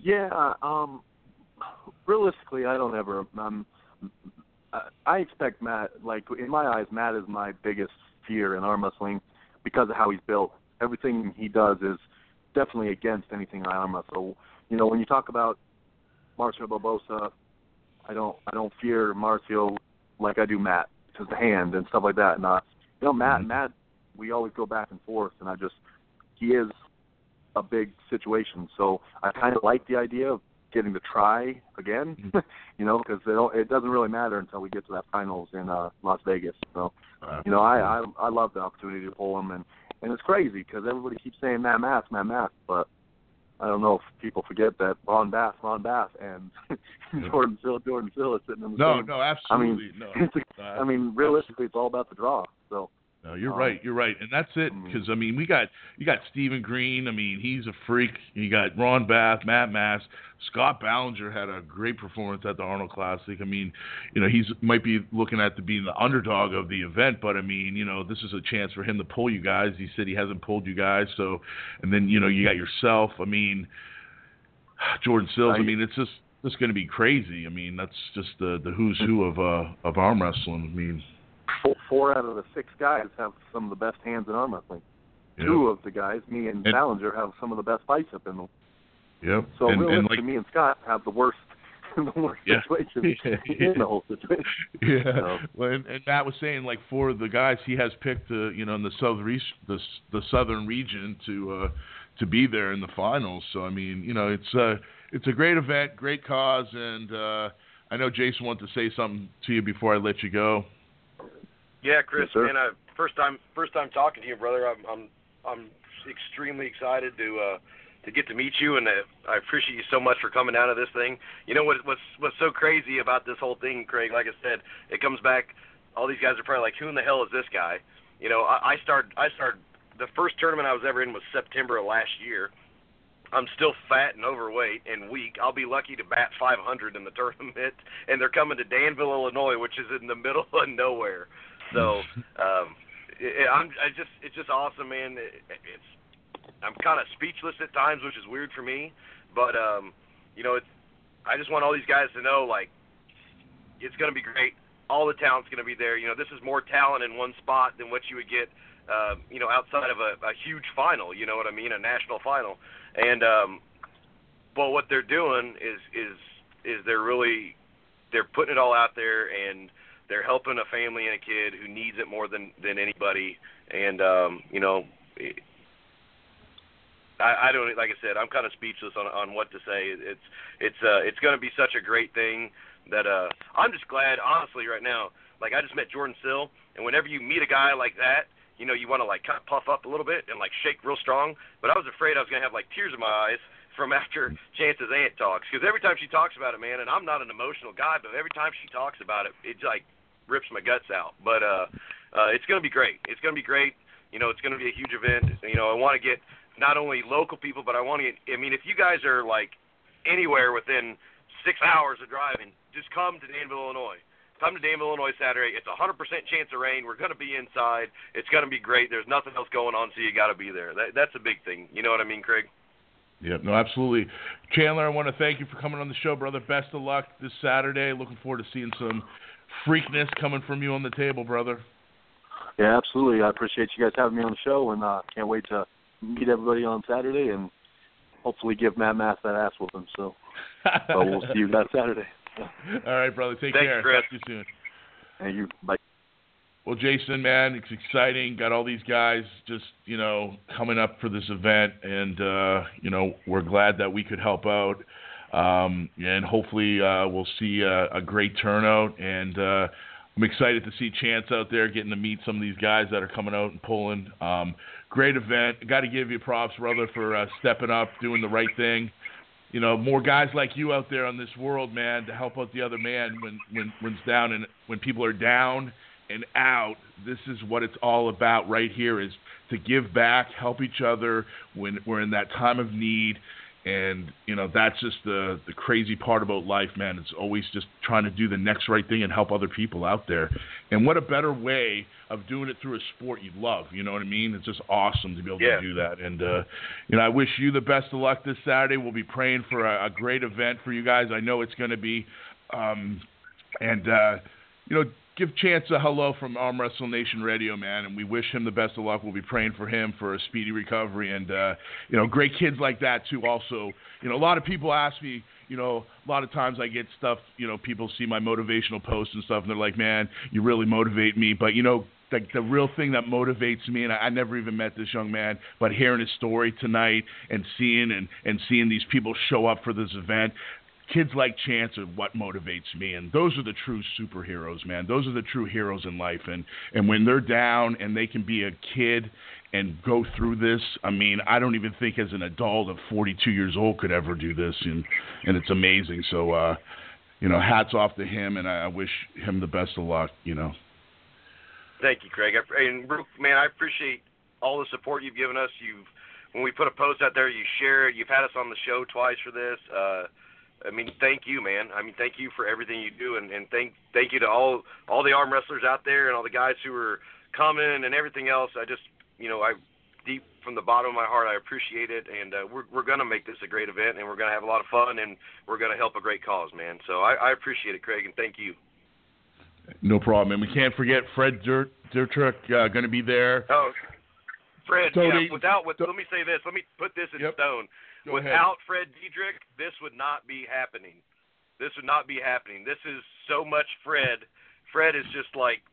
Yeah, um realistically I don't ever um I- expect Matt like in my eyes Matt is my biggest fear in arm wrestling because of how he's built. Everything he does is definitely against anything I arm wrestle. You know, when you talk about Marcio Barbosa, I don't I don't fear Marcio like I do Matt because the hand and stuff like that. And uh, you know, Matt Matt we always go back and forth and I just he is a big situation. So I kind of like the idea of getting to try again, you know, because it, it doesn't really matter until we get to that finals in uh, Las Vegas. So, you know, I, I I love the opportunity to pull him, and and it's crazy because everybody keeps saying Matt Mask, Matt Mask, but I don't know if people forget that Ron Bath, Ron Bath, and Jordan Sill, Jordan Sill is sitting in the No, same. no, I absolutely, mean, no. Uh, I mean, realistically, it's all about the draw. So. No, you're Um, right. You're right, and that's it. Because I mean, we got you got Stephen Green. I mean, he's a freak. You got Ron Bath, Matt Mask, Scott Ballinger had a great performance at the Arnold Classic. I mean, you know, he's might be looking at to being the underdog of the event, but I mean, you know, this is a chance for him to pull you guys. He said he hasn't pulled you guys, so and then you know you got yourself. I mean, Jordan Sills. I mean, it's just it's going to be crazy. I mean, that's just the the who's who of uh of arm wrestling. I mean, four, four out of the six guys have some of the best hands in arm wrestling. Yeah. Two of the guys, me and, And- Ballinger, have some of the best bicep in them. Yep. So and, and like me and Scott have the worst, the worst Yeah. situation in the whole situation. Yeah. So, Well, and, and Matt was saying like for the guys he has picked, uh, you know, in the southern the the southern region to uh, to be there in the finals. So I mean, you know, it's uh it's a great event, great cause, and uh, I know Jason wanted to say something to you before I let you go. Yeah, Chris, Yes, man, I, first time first time talking to you, brother. I'm I'm I'm extremely excited to uh to get to meet you, and uh, I appreciate you so much for coming down to this thing. You know what what's what's so crazy about this whole thing, Craig? Like I said, it comes back all these guys are probably like, who in the hell is this guy? You know, I, I started I started the first tournament I was ever in was September of last year. I'm still fat and overweight and weak. I'll be lucky to bat 500 in the tournament, and they're coming to Danville, Illinois, which is in the middle of nowhere. So, um, it, I'm I just it's just awesome, man. It, it's I'm kind of speechless at times, which is weird for me, but um, you know, it's I just want all these guys to know like it's going to be great. All the talent's going to be there. You know, this is more talent in one spot than what you would get, uh, you know, outside of a, a huge final. You know what I mean? A national final. And um, but what they're doing is is is they're really they're putting it all out there and they're helping a family and a kid who needs it more than than anybody. And um, you know. It, I, I don't like I said I'm kind of speechless on on what to say. It's it's uh it's going to be such a great thing that uh I'm just glad honestly right now. Like I just met Jordan Sill, and whenever you meet a guy like that, you know you want to like kind of puff up a little bit and like shake real strong. But I was afraid I was going to have like tears in my eyes from after Chance's aunt talks because every time she talks about it, man, and I'm not an emotional guy, but every time she talks about it, it's like rips my guts out. But uh, uh, it's going to be great. It's going to be great. You know, it's going to be a huge event. You know, I want to get not only local people, but I want to. Get. I mean, if you guys are like anywhere within six hours of driving, just come to Danville, Illinois. Come to Danville, Illinois Saturday. It's a 100% chance of rain. We're going to be inside. It's going to be great. There's nothing else going on, so you got to be there. That, that's a big thing. You know what I mean, Craig? Yeah, no, absolutely. Chandler, I want to thank you for coming on the show, brother. Best of luck this Saturday. Looking forward to seeing some freakness coming from you on the table, brother. Yeah, absolutely. I appreciate you guys having me on the show, and uh, can't wait to meet everybody on Saturday and hopefully give Matt Mask that ass whooping. So, so we'll see you guys Saturday. All right, brother. Take Thanks, care. Chris. Talk to you soon. Thank you. Bye. Well, Jason, man, it's exciting. Got all these guys just, you know, coming up for this event, and uh, you know, we're glad that we could help out. Um, and hopefully, uh, we'll see a, a great turnout. And uh, I'm excited to see Chance out there, getting to meet some of these guys that are coming out and pulling. Um, great event. Got to give you props, brother, for uh, stepping up, doing the right thing. You know, more guys like you out there on this world, man, to help out the other man when when when's down and when people are down and out. This is what it's all about right here: is to give back, help each other when we're in that time of need. And you know that's just the the crazy part about life, man. It's always just trying to do the next right thing and help other people out there. And what a better way of doing it through a sport you love. You know what I mean? It's just awesome to be able Yeah. to do that. And uh, you know, I wish you the best of luck this Saturday. We'll be praying for a, a great event for you guys. I know it's going to be. Um, and uh, you know, give Chance a hello from Arm Wrestle Nation Radio, man, and we wish him the best of luck. We'll be praying for him for a speedy recovery, and uh, you know, great kids like that too. Also, you know, a lot of people ask me. You know, a lot of times I get stuff. You know, people see my motivational posts and stuff, and they're like, "Man, you really motivate me." But you know, the, the real thing that motivates me, and I, I never even met this young man, but hearing his story tonight and seeing and and seeing these people show up for this event, kids like Chance are what motivates me, and those are the true superheroes, man. Those are the true heroes in life, and and when they're down and they can be a kid and go through this, I mean, I don't even think as an adult of 42 years old could ever do this, and and it's amazing. So, uh, you know, hats off to him, and I, wish him the best of luck. You know. Thank you, Craig. And Brooke, man, I appreciate all the support you've given us. You've when we put a post out there, you share it. You've had us on the show twice for this. Uh, I mean, thank you, man. I mean, thank you for everything you do, and, and thank thank you to all all the arm wrestlers out there and all the guys who are coming and everything else. I just, you know, I deep from the bottom of my heart, I appreciate it, and uh, we're we're gonna make this a great event, and we're gonna have a lot of fun, and we're gonna help a great cause, man. So I, I appreciate it, Craig, and thank you. No problem. And we can't forget Fred Dirt Dirtruk uh, going to be there. Oh, Fred, Tony- yeah, without with, let me say this. Let me put this in stone. Go ahead. without Fred Diedrich, this would not be happening. This would not be happening. This is so much Fred. Fred is just like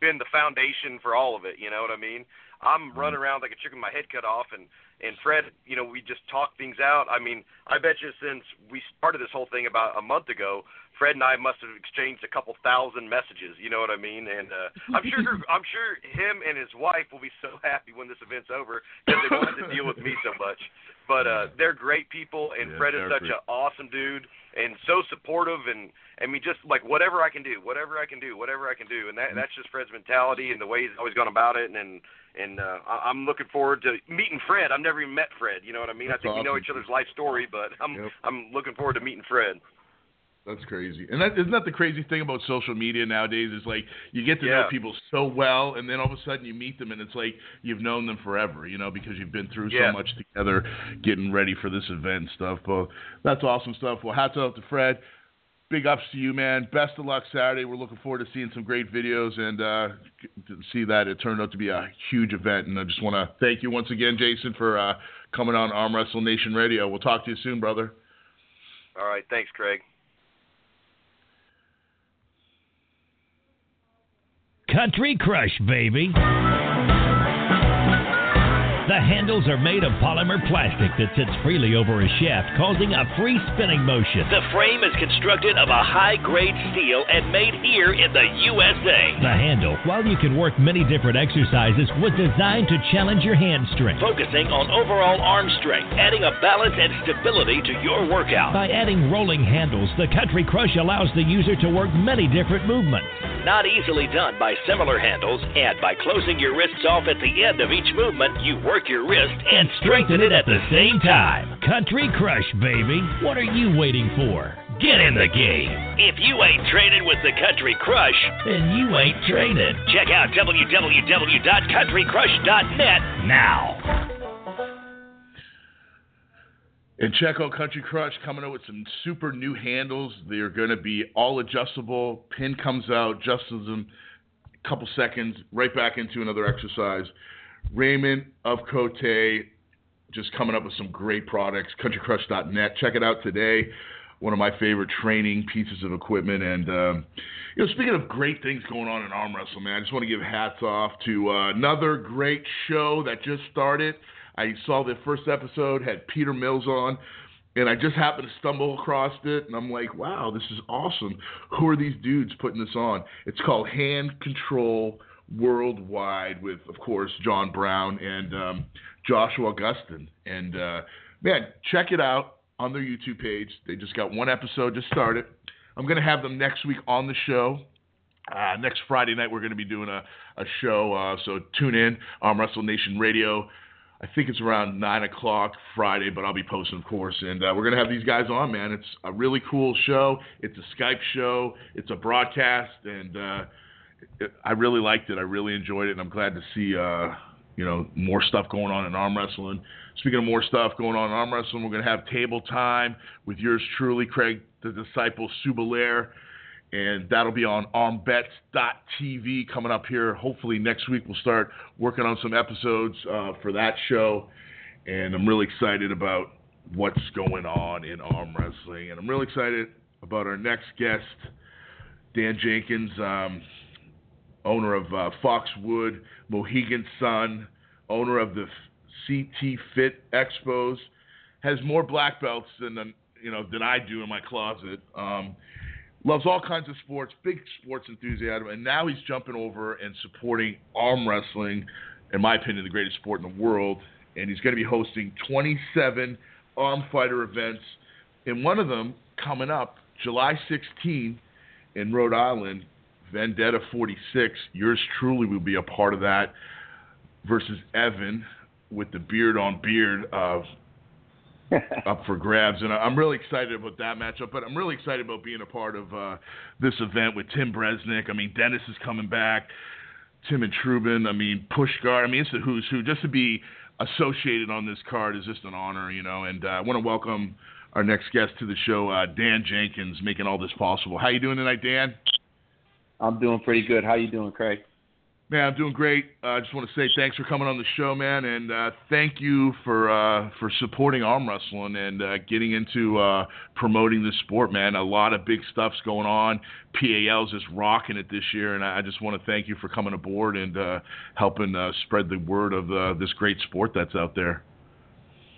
been the foundation for all of it. You know what I mean? I'm running mm-hmm. around like a chicken with my head cut off, and and Fred, you know, we just talk things out. I mean, I bet you since we started this whole thing about a month ago, Fred and I must have exchanged a couple thousand messages. You know what I mean? And uh, I'm sure I'm sure him and his wife will be so happy when this event's over because they wanted to deal with me so much. but uh, they're great people, and Yeah, Fred is such an awesome dude and so supportive, and I mean, just like whatever I can do, whatever I can do, whatever I can do, and Mm-hmm. that that's just Fred's mentality and the way he's always gone about it, and and, and uh, I- I'm looking forward to meeting Fred. I've never even met Fred, you know what I mean? That's I think we know each other's life story, but I'm Yep. I'm looking forward to meeting Fred. That's crazy. And that isn't that the crazy thing about social media nowadays is like you get to Yeah. know people so well and then all of a sudden you meet them and it's like you've known them forever, you know, because you've been through Yeah. so much together getting ready for this event and stuff. But that's awesome stuff. Well, hats off to Fred. Big ups to you, man. Best of luck Saturday. We're looking forward to seeing some great videos and uh, see that it turned out to be a huge event. And I just want to thank you once again, Jason, for uh, coming on Arm Wrestle Nation Radio. We'll talk to you soon, brother. All right, thanks, Craig. Country Crush, baby. The handles are made of polymer plastic that sits freely over a shaft, causing a free spinning motion. The frame is constructed of a high grade steel and made here in the USA. The handle, while you can work many different exercises, was designed to challenge your hand strength. Focusing on overall arm strength, adding a balance and stability to your workout. By adding rolling handles, the Country Crush allows the user to work many different movements. Not easily done by similar handles, and by closing your wrists off at the end of each movement, you work your wrist and strengthen it at the same time. Country Crush, baby. What are you waiting for? Get in the game. If you ain't training with the Country Crush, then you ain't training. Check out www.countrycrush.net now. And check out Country Crush coming out with some super new handles. They're going to be all adjustable. Pin comes out, adjusts them a couple seconds, right back into another exercise. Raymond of Cote just coming up with some great products. CountryCrush.net. Check it out today. One of my favorite training pieces of equipment. And, um, you know, speaking of great things going on in arm wrestling, man, I just want to give hats off to uh, another great show that just started. I saw the first episode, had Peter Mills on, and I just happened to stumble across it, and I'm like, wow, this is awesome. Who are these dudes putting this on? It's called Hand Control Worldwide with, of course, John Brown and um, Joshua Augustin. And, uh, man, check it out on their YouTube page. They just got one episode just started. I'm going to have them next week on the show. Uh, next Friday night, we're going to be doing a, a show, uh, so tune in, Arm Wrestle Nation Radio. I think it's around 9 o'clock Friday, but I'll be posting, of course. And uh, we're going to have these guys on, man. It's a really cool show. It's a Skype show, it's a broadcast, and uh, I really liked it. I really enjoyed it, and I'm glad to see, uh, you know, more stuff going on in arm wrestling. Speaking of more stuff going on in arm wrestling, we're going to have table time with yours truly, Craig, the disciple Subalair and that'll be on armbets.tv coming up here. Hopefully next week we'll start working on some episodes uh, for that show, and I'm really excited about what's going on in arm wrestling, and I'm really excited about our next guest, Dan Jenkins, um, owner of uh, Foxwood, Mohegan Sun, owner of the CT Fit Expos, has more black belts than you know than I do in my closet. Um, loves all kinds of sports, big sports enthusiasm, and now he's jumping over and supporting arm wrestling, in my opinion, the greatest sport in the world. And he's going to be hosting 27 arm fighter events, and one of them coming up July 16 in Rhode Island, Vendetta 46. Yours truly will be a part of that versus Evan with the beard on beard of up for grabs, and I'm really excited about that matchup. But I'm really excited about being a part of uh, this event with Tim Bresnan. I mean, Dennis is coming back, Tim and Trubin. I mean, Pushkar. I mean, it's the who's who. Just to be associated on this card is just an honor, you know. And uh, I want to welcome our next guest to the show, uh, Dan Jenkins, making all this possible. How you doing tonight, Dan? I'm doing pretty good. How you doing, Craig? Man, I'm doing great. Uh, I uh, just want to say thanks for coming on the show, man, and uh, thank you for uh, for supporting arm wrestling and uh, getting into uh, promoting this sport, man. A lot of big stuff's going on. PAL's just rocking it this year, and I just want to thank you for coming aboard and uh, helping spread the word of this great sport that's out there.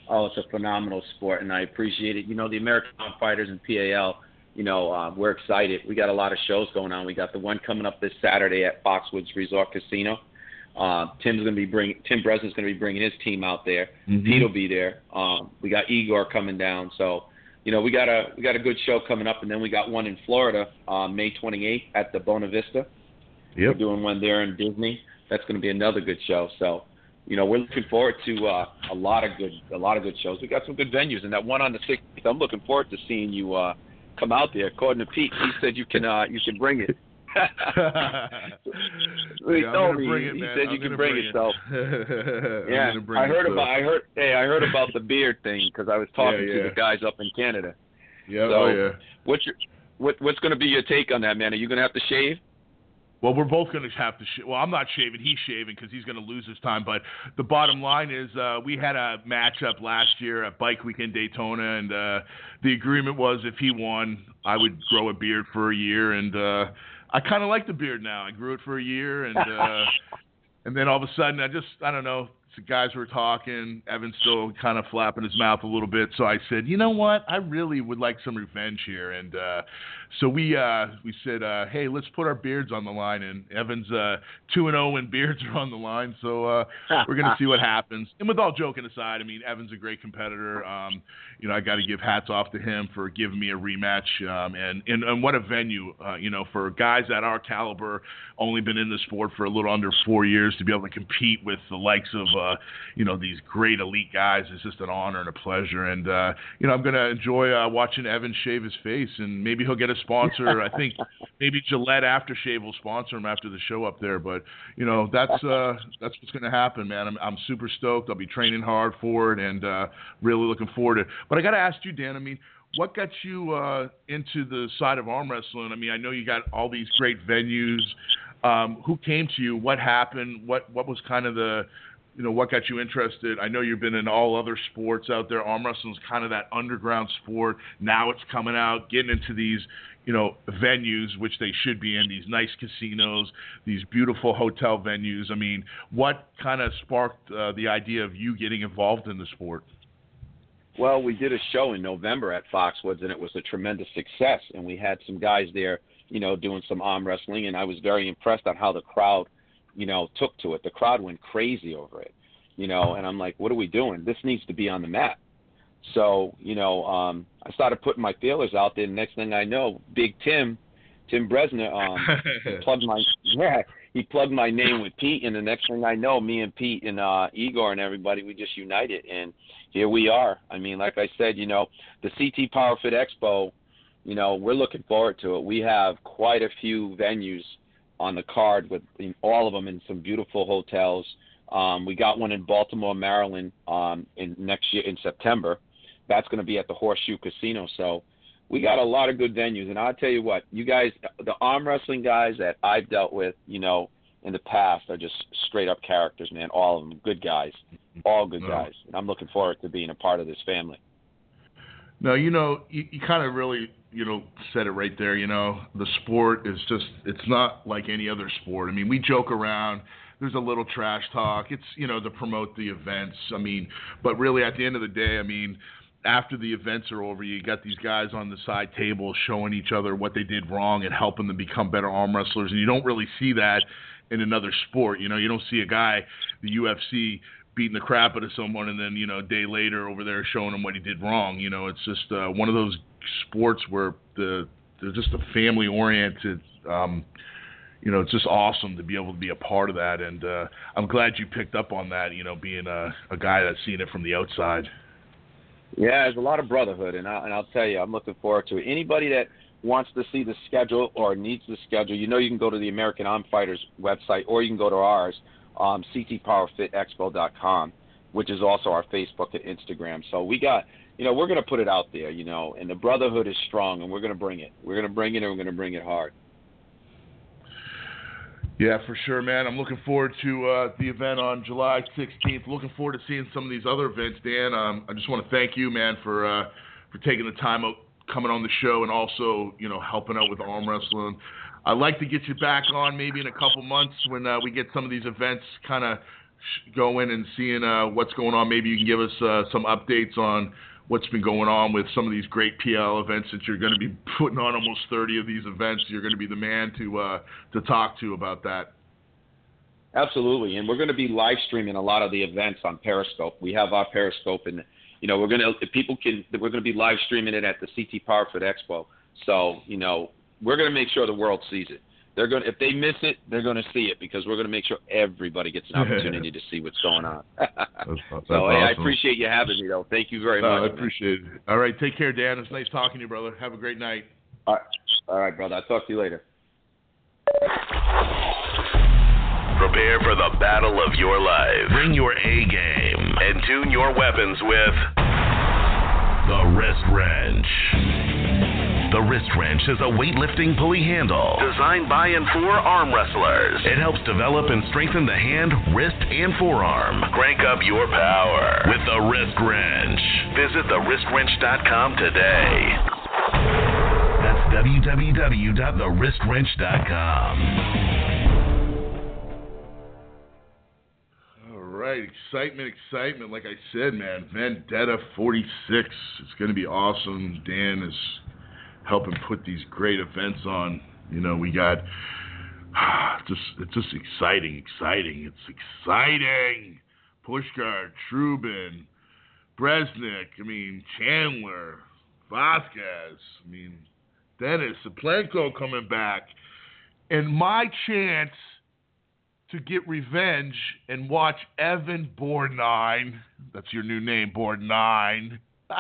Oh, it's a phenomenal sport, and I appreciate it. You know, the American Fighters and PAL you know, uh, we're excited. We got a lot of shows going on. We got the one coming up this Saturday at Foxwoods Resort Casino. Uh, Tim's going to be bringing Tim Bresnan's going to be bringing his team out there. Mhm. Pete will be there. Um, we got Igor coming down, so you know we got a we got a good show coming up, and then we got one in Florida, uh, May 28th at the Buena Vista. We're Yep. doing one there in Disney. That's going to be another good show. So, you know, we're looking forward to uh, a lot of good a lot of good shows. We got some good venues, and that one on the 6th. I'm looking forward to seeing you uh, come out there. According to Pete, he said you can uh, you can bring it. he Yeah, told me bring it, he said I'm you can bring, bring it. it. So yeah, I it, heard so. about I heard hey I heard about the beard thing because I was talking Yeah, to the guys up in Canada. Yeah, So, oh yeah. What's your what what's going to be your take on that, man? Are you going to have to shave? Well, we're both going to have to. Sh- well, I'm not shaving. He's shaving because he's going to lose his time. But the bottom line is, uh, we had a matchup last year at Bike Week in Daytona, and uh, the agreement was if he won, I would grow a beard for a year, and uh, I kind of like the beard now. I grew it for a year, and uh, and then all of a sudden, I just I don't know. The guys were talking. Evan's still kind of flapping his mouth a little bit. So I said, you know what? I really would like some revenge here. And uh, so we uh, we said, uh, hey, let's put our beards on the line. And Evan's uh, two and zero when beards are on the line. So uh, we're gonna see what happens. And with all joking aside, I mean, Evan's a great competitor. Um, you know, I got to give hats off to him for giving me a rematch. Um, and, and and what a venue. Uh, you know, for guys at our caliber, only been in the sport for a little under four years to be able to compete with the likes of uh, you know these great elite guys is just an honor and a pleasure. And uh, you know, I'm gonna enjoy uh, watching Evan shave his face, and maybe he'll get a sponsor. I think maybe Gillette Aftershave will sponsor him after the show up there. But you know, that's uh, that's what's gonna happen, man. I'm I'm super stoked. I'll be training hard for it, and uh, really looking forward to it. But I got to ask you, Dan. I mean. What got you uh, into the side of arm wrestling? I mean, I know you got all these great venues. Um, who came to you? What happened? What what was kind of the you know what got you interested? I know you've been in all other sports out there. Arm wrestling's kind of that underground sport. Now it's coming out, getting into these you know venues, which they should be in these nice casinos, these beautiful hotel venues. I mean, what kind of sparked uh, the idea of you getting involved in the sport? Well, we did a show in November at Foxwoods, and it was a tremendous success. And we had some guys there, you know, doing some arm wrestling, and I was very impressed on how the crowd, you know, took to it. The crowd went crazy over it, you know. And I'm like, what are we doing? This needs to be on the map. So, you know, um, I started putting my feelers out there. And next thing I know, Big Tim, Tim Bresnan, um, plugged my yeah, he plugged my name with Pete, and the next thing I know, me and Pete and uh, Igor and everybody, we just united, and here we are. I mean, like I said, you know, the CT Power Fit Expo, you know, we're looking forward to it. We have quite a few venues on the card with all of them in some beautiful hotels. Um, we got one in Baltimore, Maryland, um, in next year in September. That's going to be at the Horseshoe Casino. So we got a lot of good venues, and I'll tell you what, you guys, the arm wrestling guys that I've dealt with, you know, in the past are just straight up characters, man. All of them, good guys, all good guys. And I'm looking forward to being a part of this family. No, you know, you, you kind of really, you know, said it right there. You know, the sport is just, it's not like any other sport. I mean, we joke around. There's a little trash talk. It's, you know, to promote the events. I mean, but really at the end of the day, I mean, after the events are over, you got these guys on the side table showing each other what they did wrong and helping them become better arm wrestlers. And you don't really see that in another sport. You know, you don't see a guy, the UFC, beating the crap out of someone and then you know a day later over there showing him what he did wrong. You know, it's just uh, one of those sports where the they're just a family oriented. Um, you know, it's just awesome to be able to be a part of that, and uh, I'm glad you picked up on that. You know, being a, a guy that's seen it from the outside. Yeah, there's a lot of brotherhood, and, I, and I'll tell you, I'm looking forward to it. Anybody that wants to see the schedule or needs the schedule, you know, you can go to the American Arm Fighters website, or you can go to ours, um, ctpowerfitexpo.com, which is also our Facebook and Instagram. So we got, you know, we're going to put it out there, you know, and the brotherhood is strong, and we're going to bring it. We're going to bring it, and we're going to bring it hard. Yeah, for sure, man. I'm looking forward to uh, the event on July 16th. Looking forward to seeing some of these other events, Dan. Um, I just want to thank you, man, for uh, for taking the time out, coming on the show, and also, you know, helping out with arm wrestling. I'd like to get you back on maybe in a couple months when uh, we get some of these events kind of going and seeing uh, what's going on. Maybe you can give us uh, some updates on what's been going on with some of these great PL events that you're going to be putting on almost 30 of these events. You're going to be the man to uh, to talk to about that. Absolutely, and we're going to be live streaming a lot of the events on Periscope. We have our Periscope, and you know we're going to people can we're going to be live streaming it at the CT Powerfit Expo. So you know we're going to make sure the world sees it. They're going to, if they miss it, they're going to see it because we're going to make sure everybody gets an opportunity to see what's going on. That's, that's so awesome. hey, I appreciate you having me though. Thank you very No, much. I appreciate it. All right, take care, Dan. It's nice talking to you, brother. Have a great night. All right, all right, brother. I'll talk to you later. Prepare for the battle of your life. Bring your A game and tune your weapons with the wrist wrench. The wrist wrench is a weightlifting pulley handle designed by and for arm wrestlers. It helps develop and strengthen the hand, wrist, and forearm. Crank up your power with the wrist wrench. Visit thewristwrench.com today. That's www.thewristwrench.com. All right, excitement, excitement. Like I said, man, Vendetta 46. It's going to be awesome. Dan is helping put these great events on. You know, we got just it's just exciting, exciting. It's exciting. Pushkar, Trubin, Bresnan. I mean Chandler, Vasquez. I mean Dennis, Saplenko coming back, and my chance to get revenge and watch Evan Borgnine. That's your new name, Borgnine.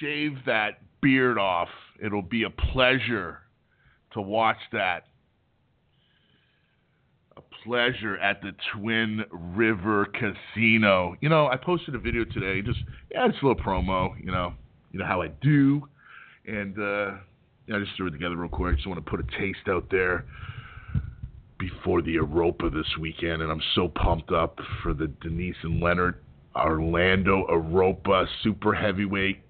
Shave that beard off. It'll be a pleasure to watch that. A pleasure at the Twin River Casino. You know, I posted a video today. Just yeah, it's a little promo. You know, you know how I do, and uh, yeah, I just threw it together real quick. Just want to put a taste out there before the Europa this weekend, and I'm so pumped up for the Denise and Leonard Orlando Europa Super Heavyweight.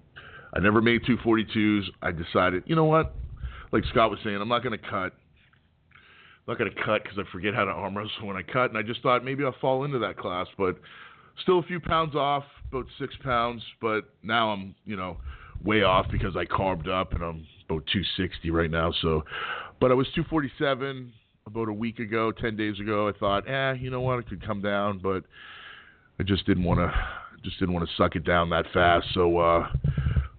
I never made 242s. I decided, you know what? Like Scott was saying, I'm not going to cut. I'm not going to cut because I forget how to arm wrestle when I cut, and I just thought maybe I'll fall into that class, but still a few pounds off, about six pounds, but now I'm, you know, way off because I carved up and I'm about 260 right now. So, but I was 247 about a week ago, 10 days ago. I thought, eh, you know what, I could come down, but I just didn't want to, just didn't want to suck it down that fast. So, uh,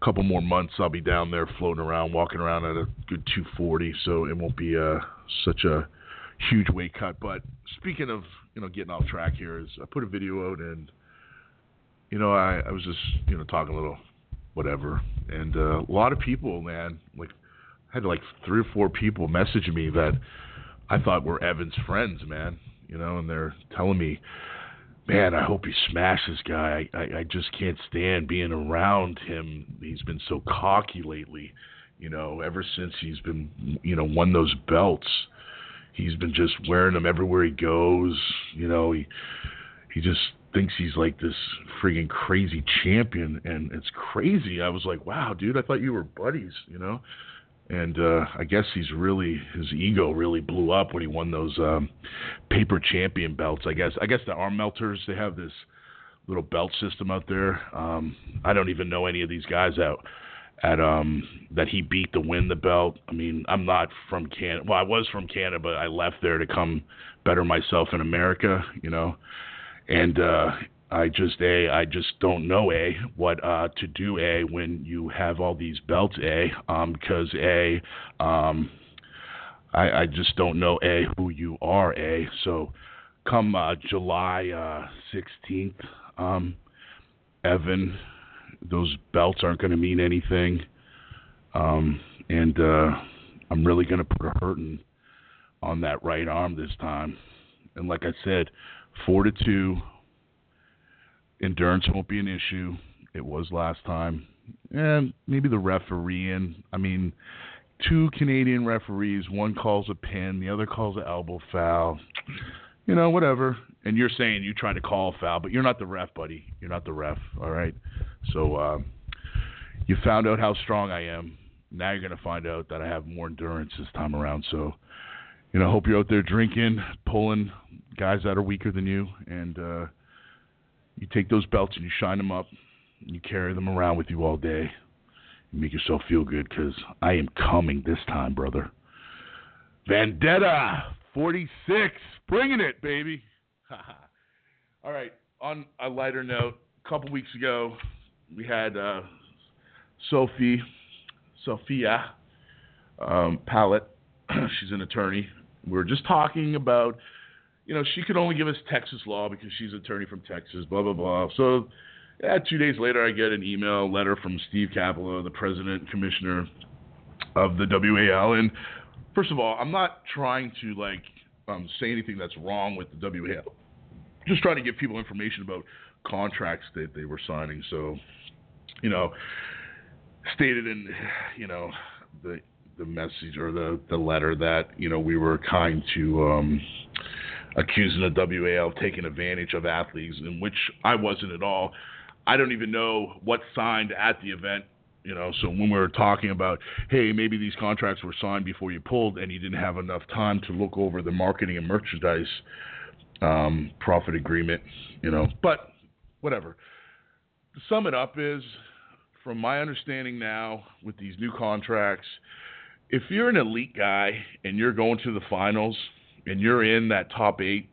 couple more months, I'll be down there floating around, walking around at a good 240. So it won't be uh, such a huge weight cut. But speaking of, you know, getting off track here, is I put a video out and, you know, I, I was just, you know, talking a little, whatever, and uh, a lot of people, man, like, I had like three or four people messaging me that I thought were Evan's friends, man. You know, and they're telling me, man, I hope you smash this guy. I, I, I just can't stand being around him. He's been so cocky lately. You know, ever since he's been, you know, won those belts, he's been just wearing them everywhere he goes. You know, he he just thinks he's like this friggin' crazy champion, and it's crazy. I was like, wow, dude, I thought you were buddies. You know, and uh, I guess he's really his ego really blew up when he won those um, paper champion belts. I guess I guess the arm melters they have this little belt system out there. Um, I don't even know any of these guys out at um that he beat to win the belt. I mean, I'm not from Canada. Well, I was from Canada, but I left there to come better myself in America. You know, and uh, I just a I just don't know a what uh, to do a when you have all these belts a um because a um I I just don't know a who you are a. So come uh, July uh, 16th um Evan those belts aren't going to mean anything um and uh I'm really going to put a hurting on that right arm this time. And like I said 4 to 2 endurance won't be an issue. It was last time. And maybe the refereeing. I mean, two Canadian referees, one calls a pin, the other calls an elbow foul. You know, whatever. And you're saying you trying to call a foul, but you're not the ref, buddy. You're not the ref, all right? So uh, you found out how strong I am. Now you're going to find out that I have more endurance this time around. So, you know, hope you're out there drinking, pulling guys that are weaker than you, and uh, you take those belts and you shine them up, and you carry them around with you all day. You make yourself feel good because I am coming this time, brother. Vendetta 46 Bringing it, baby. All right. On a lighter note, a couple weeks ago, we had uh, Sophie, Sophia um, Pallet. she's an attorney. We were just talking about, you know, she could only give us Texas law because she's an attorney from Texas. Blah blah blah. So, yeah, two days later, I get an email letter from Steve Capello, the president and commissioner of the WAL. And first of all, I'm not trying to like um, say anything that's wrong with the WAL. Just trying to give people information about contracts that they were signing. So, you know, stated in, you know, the the message or the the letter that you know we were kind to um, accusing the WAL of taking advantage of athletes, in which I wasn't at all. I don't even know what signed at the event. You know, so when we were talking about, hey, maybe these contracts were signed before you pulled, and you didn't have enough time to look over the marketing and merchandise um, profit agreement, you know, but whatever. To sum it up is, from my understanding now, with these new contracts, if you're an elite guy and you're going to the finals and you're in that top eight,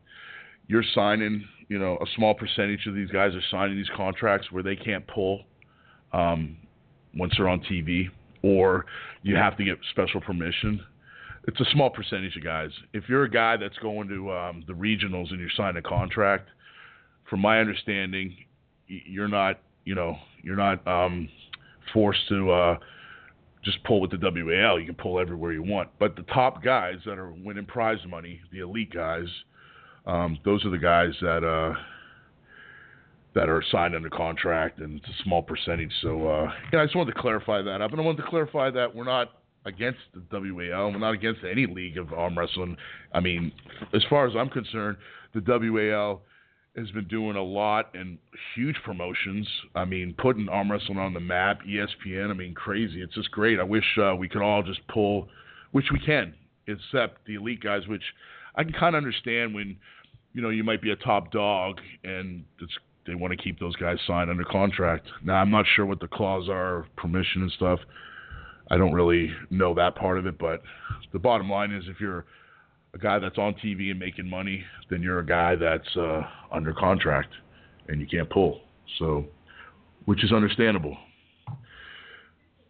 you're signing, you know, a small percentage of these guys are signing these contracts where they can't pull um, once they're on TV, or you have to get special permission. It's a small percentage of guys. If you're a guy that's going to um, the regionals and you're signing a contract, from my understanding, you're not, you know, you're not um, forced to. Uh, just pull with the WAL. You can pull everywhere you want. But the top guys that are winning prize money, the elite guys, um, those are the guys that uh, that are signed under contract, and it's a small percentage. So uh, yeah, I just wanted to clarify that up, and I wanted to clarify that we're not against the WAL. We're not against any league of arm wrestling. I mean, as far as I'm concerned, the WAL has been doing a lot and huge promotions. I mean, putting arm wrestling on the map, ESPN. I mean, crazy. It's just great. I wish uh, we could all just pull, which we can, except the elite guys, which I can kind of understand when, you know, you might be a top dog and they want to keep those guys signed under contract. Now, I'm not sure what the clause are, permission and stuff. I don't really know that part of it, but the bottom line is if you're a guy that's on TV and making money, then you're a guy that's uh, under contract and you can't pull. So, which is understandable.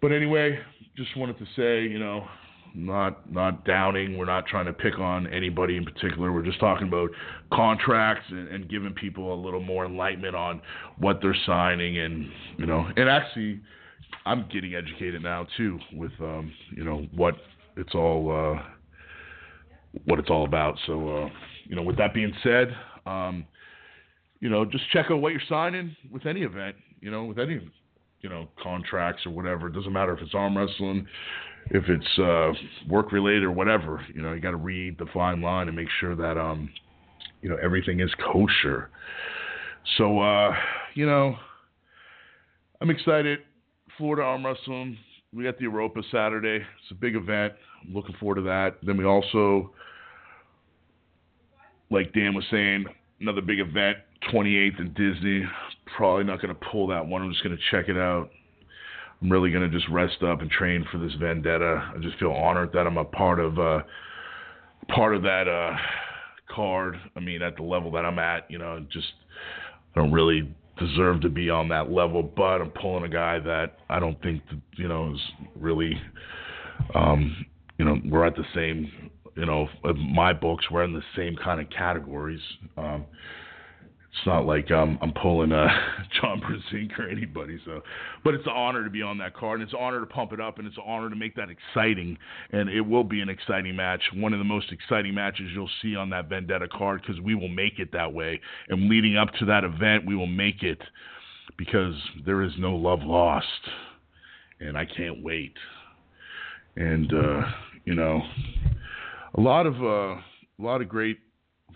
But anyway, just wanted to say, you know, not not downing. We're not trying to pick on anybody in particular. We're just talking about contracts and, and giving people a little more enlightenment on what they're signing, and you know, and actually, I'm getting educated now too with um, you know what it's all. Uh, what it's all about. So, uh, you know, with that being said, um, you know, just check out what you're signing with any event. You know, with any, you know, contracts or whatever. It doesn't matter if it's arm wrestling, if it's uh, work related or whatever. You know, you got to read the fine line and make sure that um, you know, everything is kosher. So, uh, you know, I'm excited. Florida arm wrestling. We got the Europa Saturday. It's a big event. I'm looking forward to that. Then we also like Dan was saying, another big event, 28th in Disney. Probably not going to pull that one. I'm just going to check it out. I'm really going to just rest up and train for this vendetta. I just feel honored that I'm a part of uh, part of that uh, card. I mean, at the level that I'm at, you know, just I don't really deserve to be on that level, but I'm pulling a guy that I don't think you know is really, um, you know, we're at the same you know, my books, we're in the same kind of categories. Um, it's not like um, I'm pulling uh, John Brzenk or anybody. So, but it's an honor to be on that card, and it's an honor to pump it up, and it's an honor to make that exciting. And it will be an exciting match, one of the most exciting matches you'll see on that Vendetta card, because we will make it that way. And leading up to that event, we will make it because there is no love lost, and I can't wait. And uh, you know, a lot of uh, a lot of great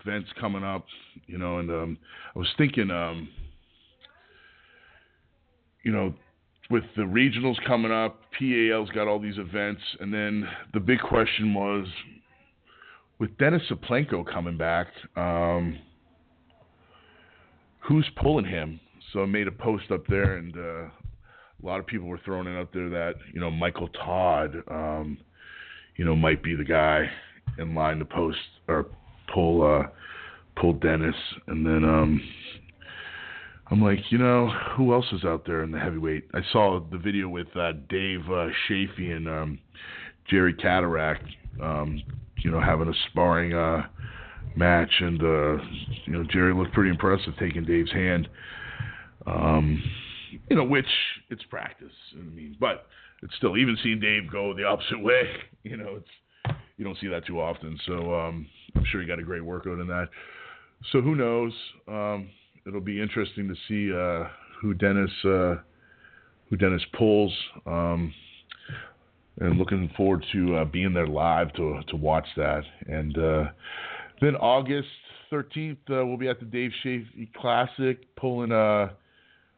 events coming up, you know, and um, I was thinking, um, you know, with the regionals coming up, PAL's got all these events, and then the big question was with Dennis Saplenko coming back, um, who's pulling him? So I made a post up there, and uh, a lot of people were throwing it out there that you know Michael Todd, um, you know, might be the guy in line to post or pull uh, pull Dennis, and then um, I'm like, you know, who else is out there in the heavyweight? I saw the video with uh, Dave uh, Chaffee and um, Jerry Cadorette, um, you know, having a sparring uh, match, and uh, you know, Jerry looked pretty impressive taking Dave's hand. Um, you know, which it's practice. I mean, but it's still even seeing Dave go the opposite way. You know, it's you don't see that too often. So um, I'm sure he got a great workout in that. So who knows? Um, it'll be interesting to see uh, who Dennis uh, who Dennis pulls. Um, and looking forward to uh, being there live to to watch that. And uh, then August 13th, uh, we'll be at the Dave Chaffee Classic, pulling uh,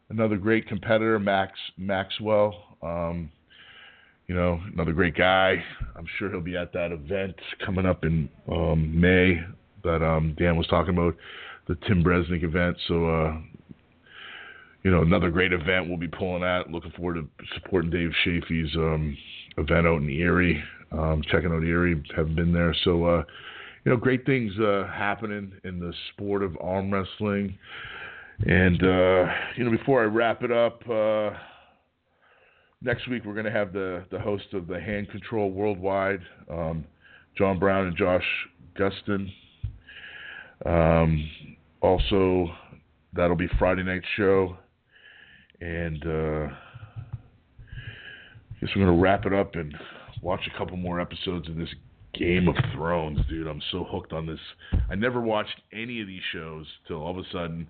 another great competitor, Max Maxwell. Um, you know, another great guy. I'm sure he'll be at that event coming up in um, May that um, Dan was talking about, the Tim Bresnan event. So, uh, you know, another great event we'll be pulling at. Looking forward to supporting Dave Chaffee's um, event out in Erie, um, checking out Erie. Haven't been there, so uh, you know, great things uh, happening in the sport of arm wrestling. And uh, you know, before I wrap it up, uh, next week we're going to have the the host of the Hand Control Worldwide, um, John Brown and Josh Gustin. Um, also, that'll be Friday night show, and uh, I guess we're going to wrap it up and watch a couple more episodes of this Game of Thrones, dude. I'm so hooked on this. I never watched any of these shows till all of a sudden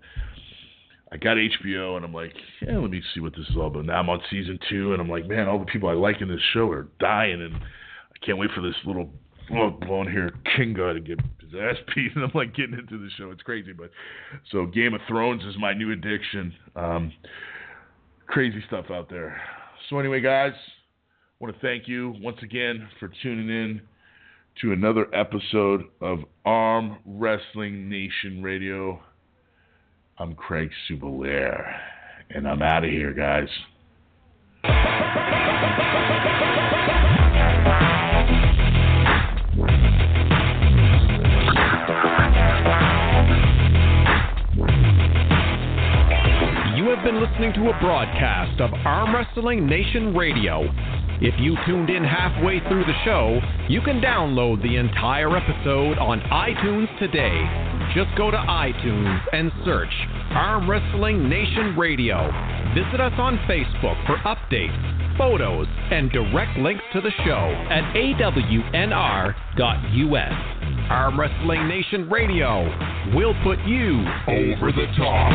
I got HBO and I'm like, yeah, let me see what this is all about. Now I'm on season two and I'm like, man, all the people I like in this show are dying and I can't wait for this little blown hair king guy to get his ass beat and I'm like getting into the show. It's crazy, but so Game of Thrones is my new addiction. Um, crazy stuff out there. So anyway, guys, I want to thank you once again for tuning in to another episode of Arm Wrestling Nation Radio. I'm Craig Subelair, and I'm out of here, guys. You have been listening to a broadcast of Arm Wrestling Nation Radio. If you tuned in halfway through the show, you can download the entire episode on iTunes today. Just go to iTunes and search Arm Wrestling Nation Radio. Visit us on Facebook for updates, photos, and direct links to the show at awnr.us. Arm Wrestling Nation Radio will put you over the top.